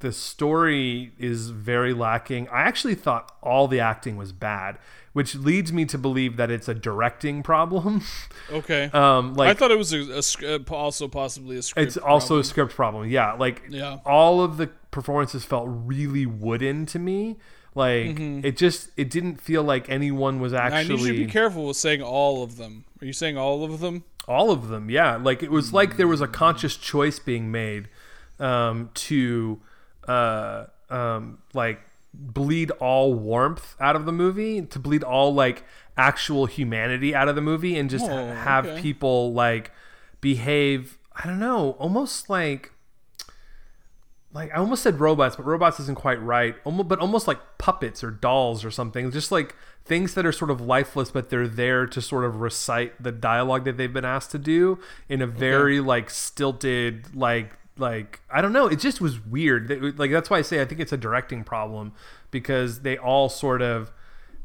the story is very lacking. I actually thought all the acting was bad, which leads me to believe that it's a directing problem. <laughs> Okay. um like I thought it was a, a uh, also possibly a script. it's also problem. a script problem. Yeah, like Yeah. all of the performances felt really wooden to me. Like it just it didn't feel like anyone was I actually need you to be careful with saying all of them. Are you saying all of them? all of them yeah like it was like there was a conscious choice being made um to uh um like bleed all warmth out of the movie to bleed all like actual humanity out of the movie and just Oh, have okay. people like behave i don't know almost like like I almost said robots, but robots isn't quite right. Almost, but almost like puppets or dolls or something. Just like things that are sort of lifeless, but they're there to sort of recite the dialogue that they've been asked to do in a very like stilted, like like I don't know. It just was weird. Like that's why I say I think it's a directing problem because they all sort of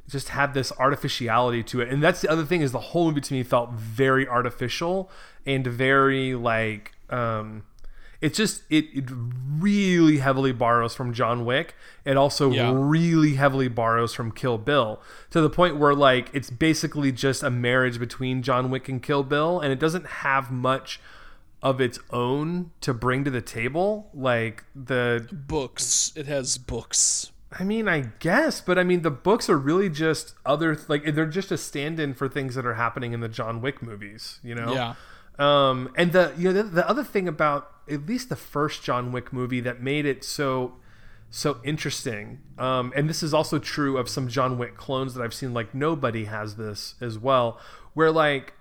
just had this artificiality to it. And that's the other thing is the whole movie to me felt very artificial and very like um it's just it, it really heavily borrows from John Wick. It also Yeah. really heavily borrows from Kill Bill to the point where like it's basically just a marriage between John Wick and Kill Bill and it doesn't have much of its own to bring to the table. Like the Books. It has books. I mean, I guess, but I mean, the books are really just other like they're just a stand-in for things that are happening in the John Wick movies, you know. Yeah. Um, and the you know the, the other thing about at least the first John Wick movie that made it so so interesting, um, and this is also true of some John Wick clones that I've seen. Like nobody has this as well, where like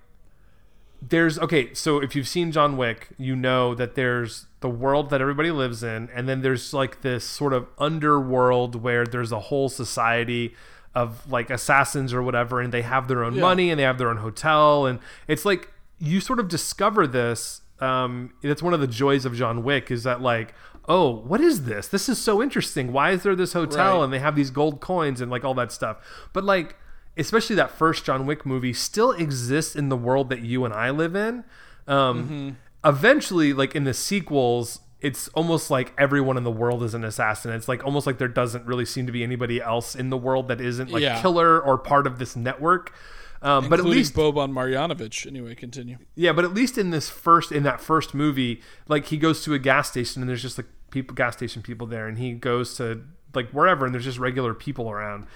there's okay so if you've seen john wick you know that there's the world that everybody lives in and then there's like this sort of underworld where there's a whole society of like assassins or whatever, and they have their own Yeah. money and they have their own hotel, and it's like you sort of discover this. Um, that's one of the joys of John Wick is that like, oh, what is this? This is so interesting. Why is there this hotel Right. and they have these gold coins and like all that stuff? But like, especially that first John Wick movie still exists in the world that you and I live in. Um, Eventually, like in the sequels, it's almost like everyone in the world is an assassin. It's like almost like there doesn't really seem to be anybody else in the world that isn't like Yeah. killer or part of this network. Um, but at least Boban Marjanovic. Anyway, continue. yeah, but at least in this first in that first movie, like he goes to a gas station and there's just like people gas station people there and he goes to like wherever and there's just regular people around.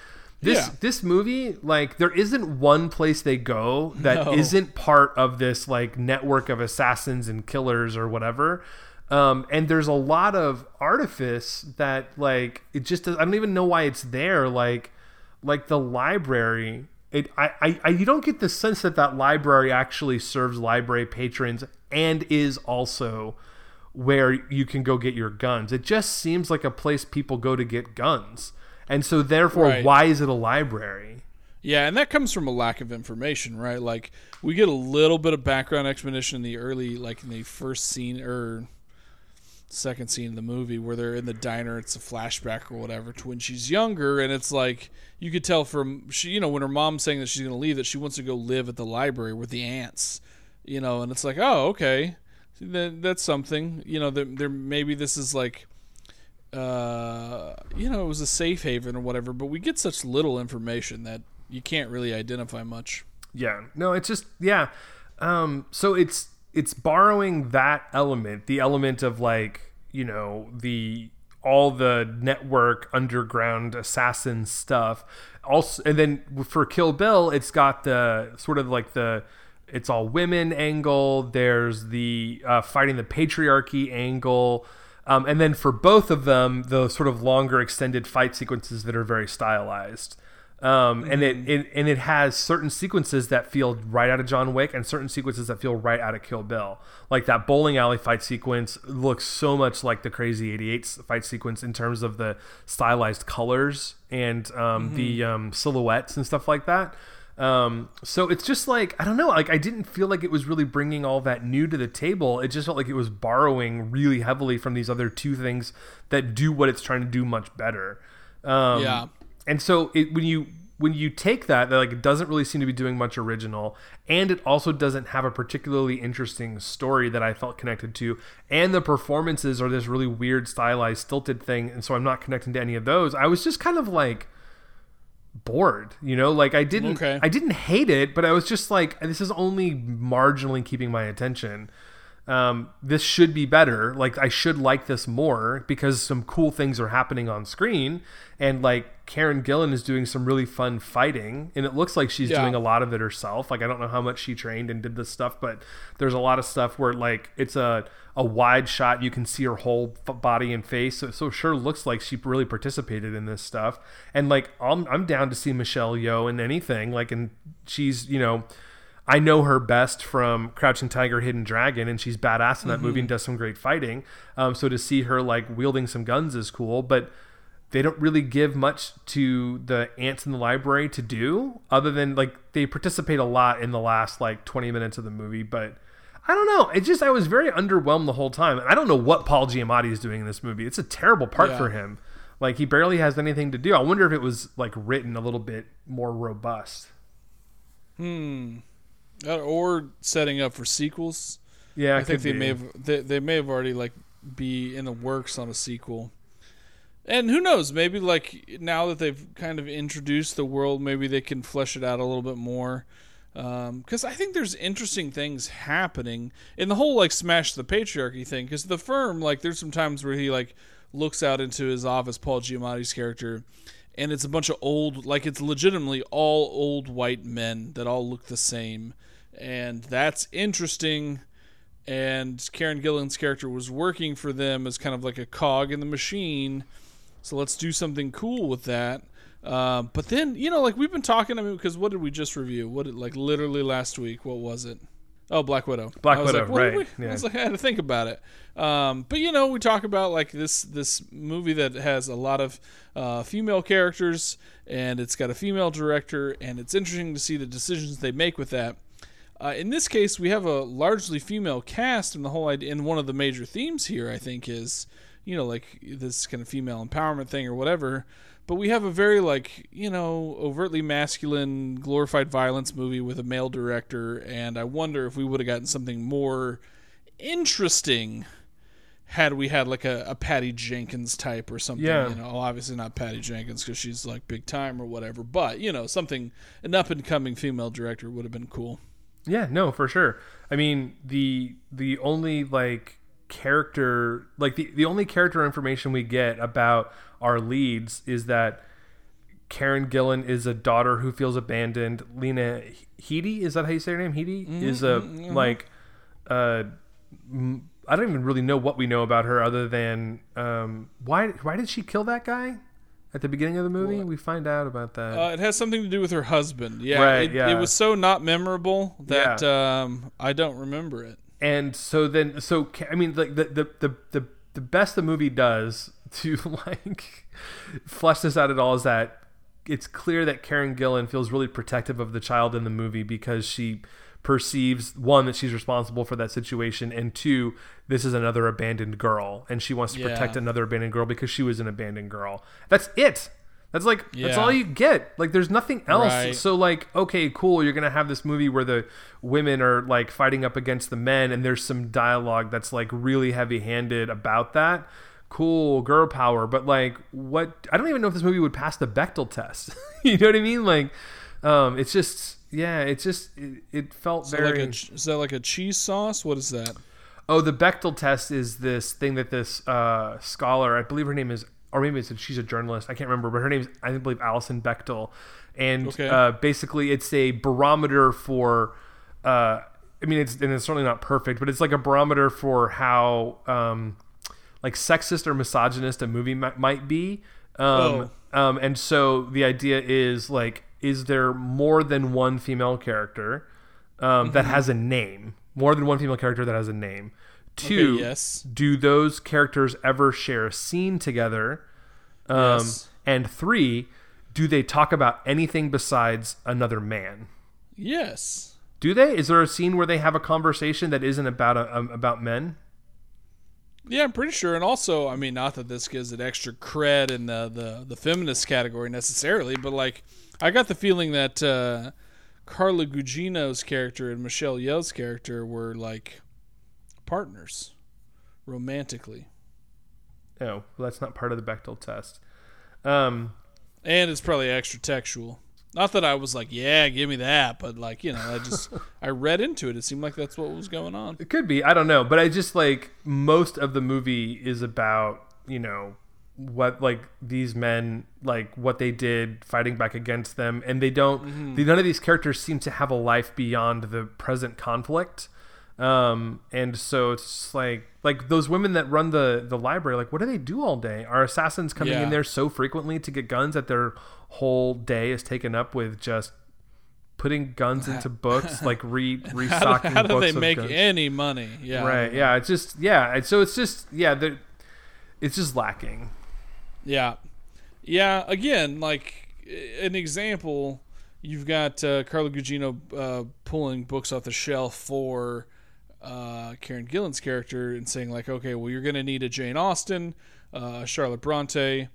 This Yeah. this movie, like there isn't one place they go that No. not part of this like network of assassins and killers or whatever. Um, and there's a lot of artifice that like it just does, I don't even know why it's there. Like like the library it I, I I you don't get the sense that that library actually serves library patrons and is also where you can go get your guns it just seems like a place people go to get guns and so therefore Right. why is it a library Yeah, and that comes from a lack of information, right? Like we get a little bit of background explanation in the early, like in the first scene or second scene of the movie where they're in the diner. It's a flashback or whatever to when she's younger, and it's like you could tell from she, you know, when her mom's saying that she's going to leave, that she wants to go live at the library with the aunts, you know, and it's like, oh, okay, that, that's something, you know. There, there maybe this is like uh, you know, it was a safe haven or whatever, but we get such little information that you can't really identify much. Yeah. No, it's just yeah. Um so it's it's borrowing that element, the element of like, you know, the all the network underground assassin stuff. Also and then for Kill Bill, it's got the sort of like the it's all women angle. There's the uh, fighting the patriarchy angle. Um, and then for both of them, the sort of longer extended fight sequences that are very stylized. Um, and it, it and it has certain sequences that feel right out of John Wick and certain sequences that feel right out of Kill Bill. Like that bowling alley fight sequence looks so much like the Crazy 88 fight sequence in terms of the stylized colors and um, the um, silhouettes and stuff like that. Um, so it's just like I don't know, like I didn't feel like it was really bringing all that new to the table. It just felt like it was borrowing really heavily from these other two things that do what it's trying to do much better. Um, Yeah. and so it, when you when you take that, that like it doesn't really seem to be doing much original, and it also doesn't have a particularly interesting story that I felt connected to, and the performances are this really weird stylized stilted thing, and so I'm not connecting to any of those. I was just kind of like bored, you know, like I didn't Okay. I didn't hate it, but I was just like this is only marginally keeping my attention. Um, this should be better. Like I should like this more because some cool things are happening on screen, and like Karen Gillan is doing some really fun fighting, and it looks like she's Yeah. doing a lot of it herself. Like I don't know how much she trained and did this stuff, but there's a lot of stuff where like it's a a wide shot, you can see her whole f- body and face, so, so sure looks like she really participated in this stuff. And like I'm I'm down to see Michelle Yeoh in anything. Like and she's you know. I know her best from Crouching Tiger, Hidden Dragon, and she's badass in that movie and does some great fighting. Um, so to see her like wielding some guns is cool, but they don't really give much to the aunts in the library to do, other than like they participate a lot in the last like 20 minutes of the movie. But I don't know. It just I was very underwhelmed the whole time. I don't know what Paul Giamatti is doing in this movie. It's a terrible part Yeah. for him. Like he barely has anything to do. I wonder if it was like written a little bit more robust. Uh, Uh, or setting up for sequels. Yeah, I think they be. may have they, they may have already like be in the works on a sequel. And who knows? Maybe like now that they've kind of introduced the world, maybe they can flesh it out a little bit more. Um, because I think there's interesting things happening in the whole like smash the patriarchy thing. Because the firm, like, there's some times where he like looks out into his office, Paul Giamatti's character, and it's a bunch of old, like, it's legitimately all old white men that all look the same, and that's interesting and Karen Gillan's character was working for them as kind of like a cog in the machine. So let's do something cool with that. Uh, but then, you know, like we've been talking. I mean, because what did we just review? What did, like literally last week? What was it? Oh, Black Widow. Black Widow, like, right, we- I was like, I had to think about it. Um, but you know, we talk about like this this movie that has a lot of uh, female characters, and it's got a female director, and it's interesting to see the decisions they make with that. Uh, in this case, we have a largely female cast, and the whole idea, and one of the major themes here, I think, is you know like this kind of female empowerment thing or whatever. But we have a very like you know overtly masculine, glorified violence movie with a male director, and I wonder if we would have gotten something more interesting had we had like a, a Patty Jenkins type or something. Yeah. You know, obviously not Patty Jenkins because she's like big time or whatever, but you know something an up and coming female director would have been cool. Yeah, no, for sure. I mean, the the only like character like the, the only character information we get about our leads is that Karen Gillan is a daughter who feels abandoned. Lena Headey, is that how you say her name? Headey is a like uh I don't even really know what we know about her other than um why why did she kill that guy at the beginning of the movie? We find out about that. Uh, it has something to do with her husband. Yeah, Right, it, yeah. it was so not memorable that um, I don't remember it. and so then so i mean like the the the the, the best the movie does to <laughs> like flesh this out at all is that it's clear that karen gillan feels really protective of the child in the movie because she perceives one that she's responsible for that situation and two this is another abandoned girl and she wants to protect another abandoned girl because she was an abandoned girl. That's it. That's like that's all you get. Like there's nothing else. Right. so like okay cool you're gonna have this movie where the women are like fighting up against the men and there's some dialogue that's like really heavy handed about that. Cool girl power but like what i don't even know if this movie would pass the bechdel test. <laughs> You know what i mean? Like um it's just yeah it's just it, it felt very like a, is that like a cheese sauce? What is that? Oh, the Bechdel test is this thing that this uh, scholar, I believe her name is, or maybe it's she's a journalist, I can't remember, but her name is, I believe, Alison Bechdel, and Okay. uh, basically it's a barometer for, uh, I mean, it's and it's certainly not perfect, but it's like a barometer for how, um, like sexist or misogynist a movie mi- might be. Um, um, and so the idea is like, is there more than one female character um, that has a name? More than one female character that has a name. Two, yes. do those characters ever share a scene together? Um, Yes. And three, do they talk about anything besides another man? Yes. Do they? Is there a scene where they have a conversation that isn't about a, um, about men? Yeah, I'm pretty sure. And also, I mean, not that this gives it extra cred in the the, the feminist category necessarily, but like, I got the feeling that uh, Carla Gugino's character and Michelle Yeoh's character were like partners romantically. Oh, well, that's not part of the Bechdel test. Um, And it's probably extra textual. Not that I was like, yeah, give me that, but like, you know, I just <laughs> I read into it. It seemed like that's what was going on. It could be. I don't know. But I just like most of the movie is about, you know, what like these men like what they did fighting back against them and they don't the, none of these characters seem to have a life beyond the present conflict um and so it's like like those women that run the the library like what do they do all day are assassins coming Yeah. in there so frequently to get guns that their whole day is taken up with just putting guns into <laughs> books like re How, restocking how do books they make guns. any money? Yeah. Right. Yeah. It's just yeah. So it's just yeah. It's just lacking. Yeah. Yeah, again, like an example, you've got uh, Carla Gugino uh, pulling books off the shelf for uh, Karen Gillan's character and saying like, okay, well, you're going to need a Jane Austen, uh, Charlotte Bronte,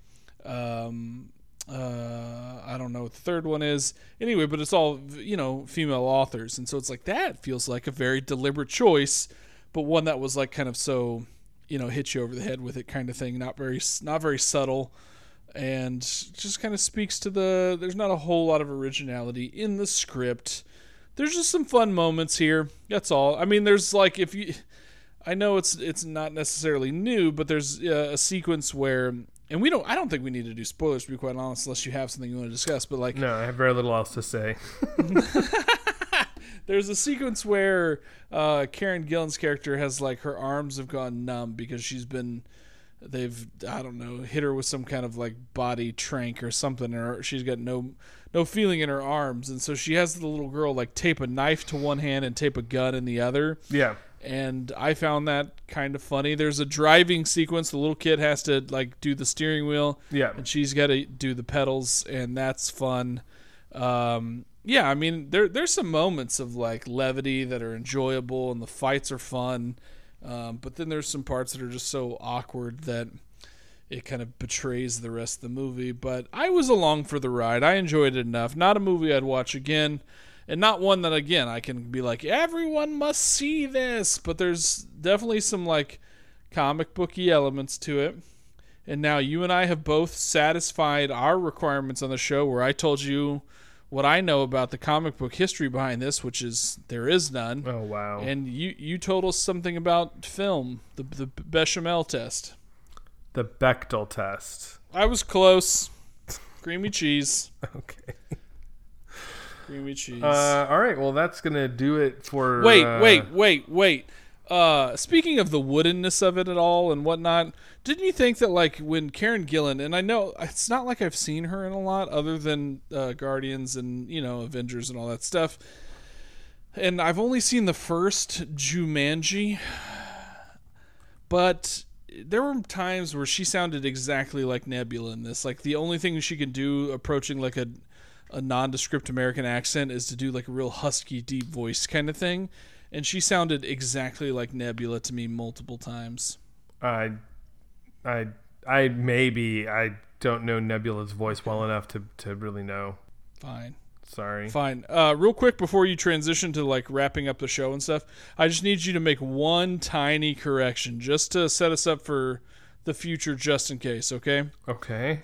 um, uh, I don't know what the third one is. Anyway, but it's all you know female authors, and so it's like that feels like a very deliberate choice, but one that was like kind of so you know hit you over the head with it kind of thing, not very not very subtle, and just kind of speaks to the. There's not a whole lot of originality in the script. There's just some fun moments here. That's all. I mean, there's like if you. I know it's it's not necessarily new, but there's uh, a sequence where, and we don't. I don't think we need to do spoilers to be quite honest, unless you have something you want to discuss. But like, No, I have very little else to say. <laughs> <laughs> there's a sequence where uh, Karen Gillan's character has like her arms have gone numb because she's been they've I don't know hit her with some kind of like body trank or something, or she's got no no feeling in her arms, and so she has the little girl like tape a knife to one hand and tape a gun in the other. Yeah. And I found that kind of funny. There's a driving sequence. The little kid has to like do the steering wheel. Yeah. And she's got to do the pedals, and that's fun. Um, yeah, I mean, there there's some moments of like levity that are enjoyable, and the fights are fun. Um, but then there's some parts that are just so awkward that it kind of betrays the rest of the movie. But I was along for the ride. I enjoyed it enough. Not a movie I'd watch again, and not one that again I can be like everyone must see this. But there's definitely some like comic booky elements to it. And now you and I have both satisfied our requirements on the show where I told you what I know about the comic book history behind this, which is there is none. Oh wow. And you you told us something about film, the the Bechamel test. the Bechdel test. I was close. Creamy cheese. <laughs> Okay. Creamy cheese. Uh, all right. Well, that's gonna do it for. wait, uh, wait, wait, wait. Uh, speaking of the woodenness of it at all and whatnot, didn't you think that like when Karen Gillan and I know it's not like I've seen her in a lot other than uh, Guardians and you know Avengers and all that stuff, and I've only seen the first Jumanji, but there were times where she sounded exactly like Nebula in this. Like the only thing she can do approaching like a a nondescript American accent is to do like a real husky, deep voice kind of thing. And she sounded exactly like Nebula to me multiple times. I, I, I maybe I don't know Nebula's voice well enough to to really know. Fine. Sorry. Fine. Uh, real quick before you transition to like wrapping up the show and stuff, I just need you to make one tiny correction just to set us up for the future, just in case. Okay. Okay.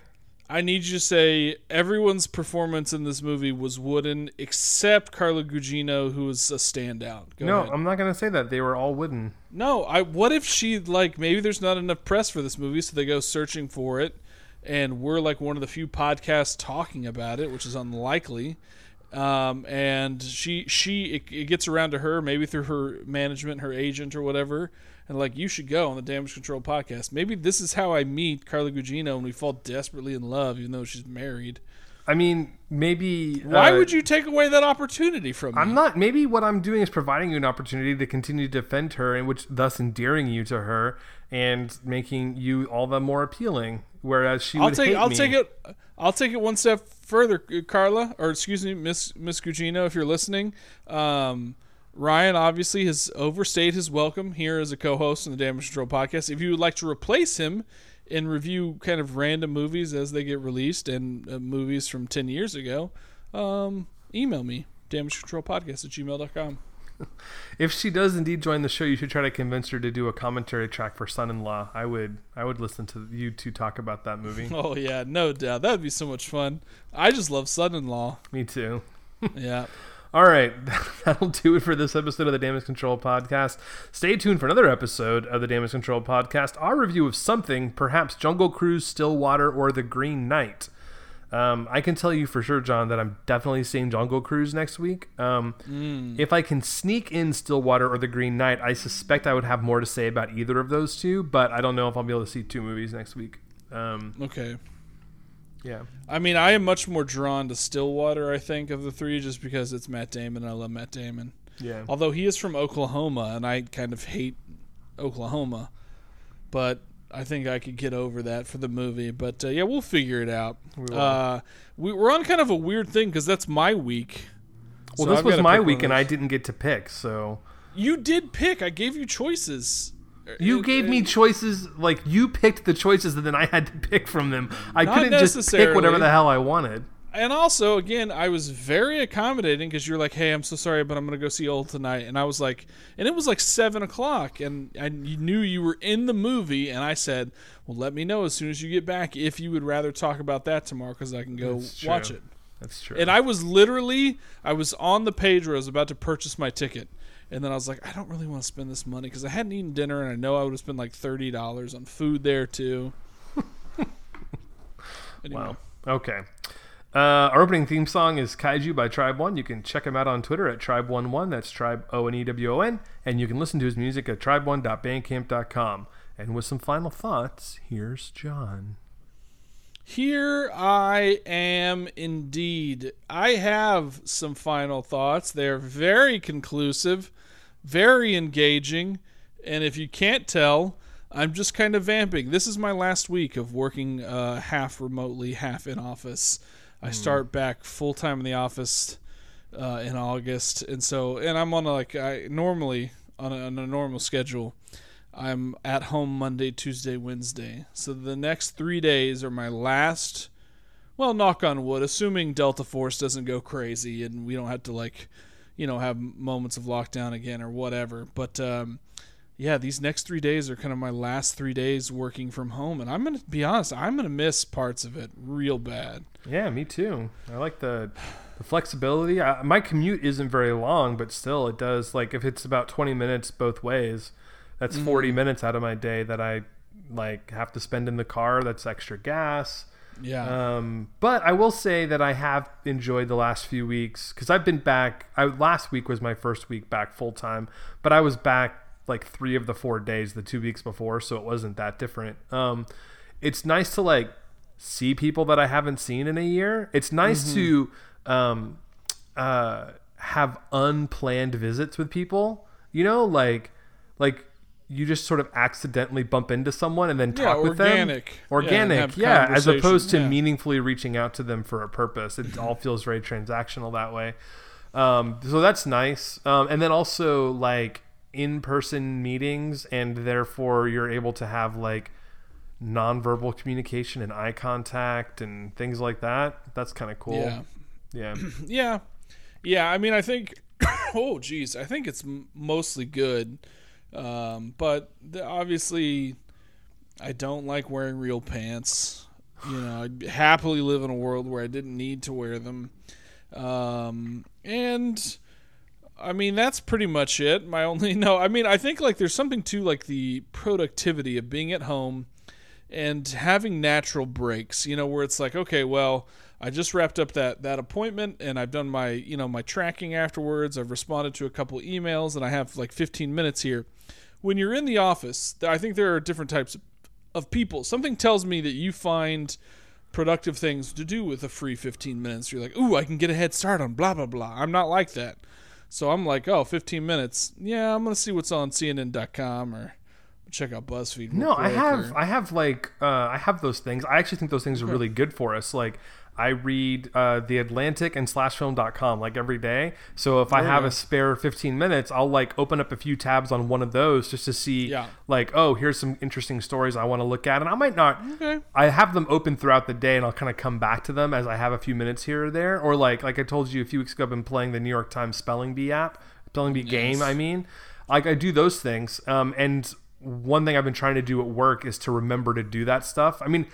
I need you to say everyone's performance in this movie was wooden except Carla Gugino, who was a standout. Go no, ahead. I'm not gonna say that. They were all wooden. No, I. What if she like maybe there's not enough press for this movie, so they go searching for it, and we're like one of the few podcasts talking about it, which is unlikely. Um, and she she it, it gets around to her maybe through her management, her agent or whatever, and like you should go on the Damage Control podcast. Maybe this is how I meet Carla Gugino and we fall desperately in love, even though she's married. I mean, maybe. Why uh, would you take away that opportunity from me? I'm not. Maybe what I'm doing is providing you an opportunity to continue to defend her, and which thus endearing you to her and making you all the more appealing. Whereas she I'll would take I'll me. take it I'll take it one step further, Carla, or excuse me, Miss Miss Gugino, if you're listening. Um, Ryan obviously has overstayed his welcome here as a co-host on the Damage Control podcast. If you would like to replace him and review kind of random movies as they get released and uh, movies from 10 years ago, um, email me, damagecontrolpodcast at gmail.com. <laughs> If she does indeed join the show, you should try to convince her to do a commentary track for Son-in-Law. I would. I would listen to you two talk about that movie. <laughs> Oh, yeah, no doubt. That would be so much fun. I just love son-in-law. me too. <laughs> Yeah. All right, <laughs> that'll do it for this episode of the Damage Control Podcast. Stay tuned for another episode of the Damage Control Podcast, our review of something, perhaps Jungle Cruise, Stillwater, or The Green Knight. Um, I can tell you for sure, John, that I'm definitely seeing Jungle Cruise next week. Um, If I can sneak in Stillwater or The Green Knight, I suspect I would have more to say about either of those two, but I don't know if I'll be able to see two movies next week. Um, Okay. Yeah. I mean, I am much more drawn to Stillwater, I think, of the three, just because it's Matt Damon. and I love Matt Damon. Yeah. Although he is from Oklahoma, and I kind of hate Oklahoma, but I think I could get over that for the movie. But uh, yeah, we'll figure it out. will. Uh, we, we're on kind of a weird thing because that's my week. Well, So this I've was my week, and I didn't get to pick, so. You did pick. I gave you choices. You gave me choices, like you picked the choices, and then I had to pick from them. I Not couldn't just pick whatever the hell I wanted. and also again i was very accommodating because you're like hey i'm so sorry but i'm gonna go see old tonight and i was like and it was like seven o'clock and i knew you were in the movie and i said well let me know as soon as you get back if you would rather talk about that tomorrow because i can go watch it That's true. and i was literally i was on the page where i was about to purchase my ticket and then i was like i don't really want to spend this money because i hadn't eaten dinner and i know i would have spent like $30 on food there too <laughs> anyway. wow. Okay. Uh, our opening theme song is Kaiju by Tribe One. You can check him out on Twitter at Tribe11. That's Tribe O N E W O N. And you can listen to his music at tribe1.bandcamp.com. And with some final thoughts, here's John. Here I am indeed. I have some final thoughts. They're very conclusive, very engaging, and if you can't tell, I'm just kind of vamping. This is my last week of working uh, half remotely, half in office. I start back full time in the office uh, in August, and so and I'm on a, like I normally on a, on a normal schedule. I'm at home Monday, Tuesday, Wednesday. So the next three days are my last. Well, knock on wood, assuming Delta Force doesn't go crazy and we don't have to like, you know, have moments of lockdown again or whatever. But um, yeah, these next three days are kind of my last three days working from home, and I'm gonna be honest, I'm gonna miss parts of it real bad. Yeah, me too. I like the the flexibility. I, my commute isn't very long, but still, it does. Like if it's about twenty minutes both ways, that's 40 minutes out of my day that I like have to spend in the car. That's extra gas. Yeah. Um, but I will say that I have enjoyed the last few weeks because I've been back. I, last week was my first week back full time, but I was back like three of the four days the two weeks before, so it wasn't that different. Um, it's nice to like see people that I haven't seen in a year. It's nice to um, uh, have unplanned visits with people. You know, like like you just sort of accidentally bump into someone and then Yeah, talk with organic. them. Yeah, Organic, have yeah, as opposed to yeah. meaningfully reaching out to them for a purpose. It all feels very transactional that way. Um, so that's nice. Um, and then also like in-person meetings, and therefore you're able to have like nonverbal communication and eye contact and things like that. That's kind of cool. Yeah. Yeah. <clears throat> Yeah, yeah. I mean, I think. <coughs> oh, geez, I think it's mostly good, um, but the, obviously, I don't like wearing real pants. You know, I'd happily live in a world where I didn't need to wear them, um, and. I mean that's pretty much it. My only <laughs> no, I mean I think like there's something to like the productivity of being at home and having natural breaks, you know, where it's like, okay, well, I just wrapped up that that appointment and I've done my, you know, my tracking afterwards. I've responded to a couple emails and I have like 15 minutes here. When you're in the office, I think there are different types of people. Something tells me that you find productive things to do with a free 15 minutes. You're like, "Ooh, I can get a head start on blah blah blah." I'm not like that. So I'm like, "Oh, 15 minutes. Yeah, I'm going to see what's on cnn.com or check out BuzzFeed." No, I have or- I have like uh, I have those things. I actually think those things are really good for us. Like I read uh, the Atlantic and slashfilm.com like every day. So if I have a spare 15 minutes, I'll like open up a few tabs on one of those just to see Yeah. like, oh, here's some interesting stories I want to look at. And I might not Okay. I have them open throughout the day and I'll kind of come back to them as I have a few minutes here or there. Or like like I told you a few weeks ago I've been playing the New York Times spelling bee app. Spelling bee game, I mean. Like I do those things. Um and one thing I've been trying to do at work is to remember to do that stuff. I mean,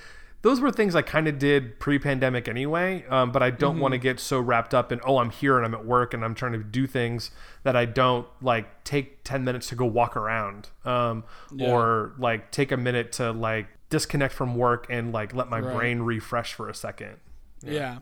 those were things I kind of did pre-pandemic anyway, um, but I don't want to get so wrapped up in oh I'm here and I'm at work and I'm trying to do things that I don't like take ten minutes to go walk around, um, or like take a minute to like disconnect from work and like let my Right. brain refresh for a second. Yeah.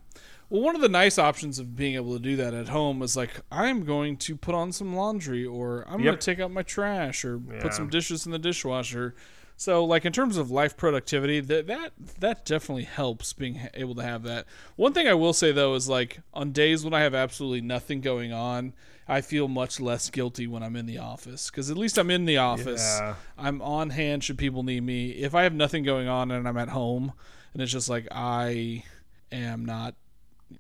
Well, one of the nice options of being able to do that at home is like I'm going to put on some laundry or I'm going to take out my trash or Yeah. put some dishes in the dishwasher. So, like in terms of life productivity, that that that definitely helps being able to have that. One thing I will say though is like on days when I have absolutely nothing going on, I feel much less guilty when I'm in the office because at least I'm in the office. Yeah. I'm on hand should people need me. If I have nothing going on and I'm at home and it's just like I am not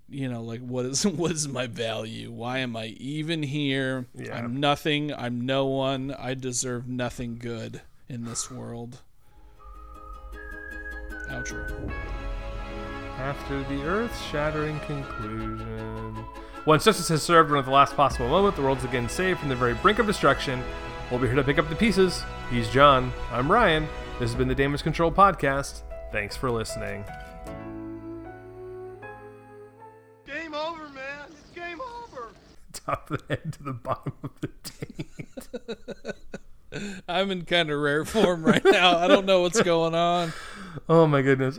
you know like what is <laughs> what is my value why am i even here Yeah. i'm nothing i'm no one i deserve nothing good in this world outro After the earth-shattering conclusion. Once justice has served one at the last possible moment, the world's again saved from the very brink of destruction. We'll be here to pick up the pieces. He's John. I'm Ryan. This has been the Damage Control Podcast. Thanks for listening. Game over, man. It's game over. <laughs> Top of the head to the bottom of the <laughs> taint. <laughs> i'm in kind of rare form right now i don't know what's <laughs> going on Oh my goodness.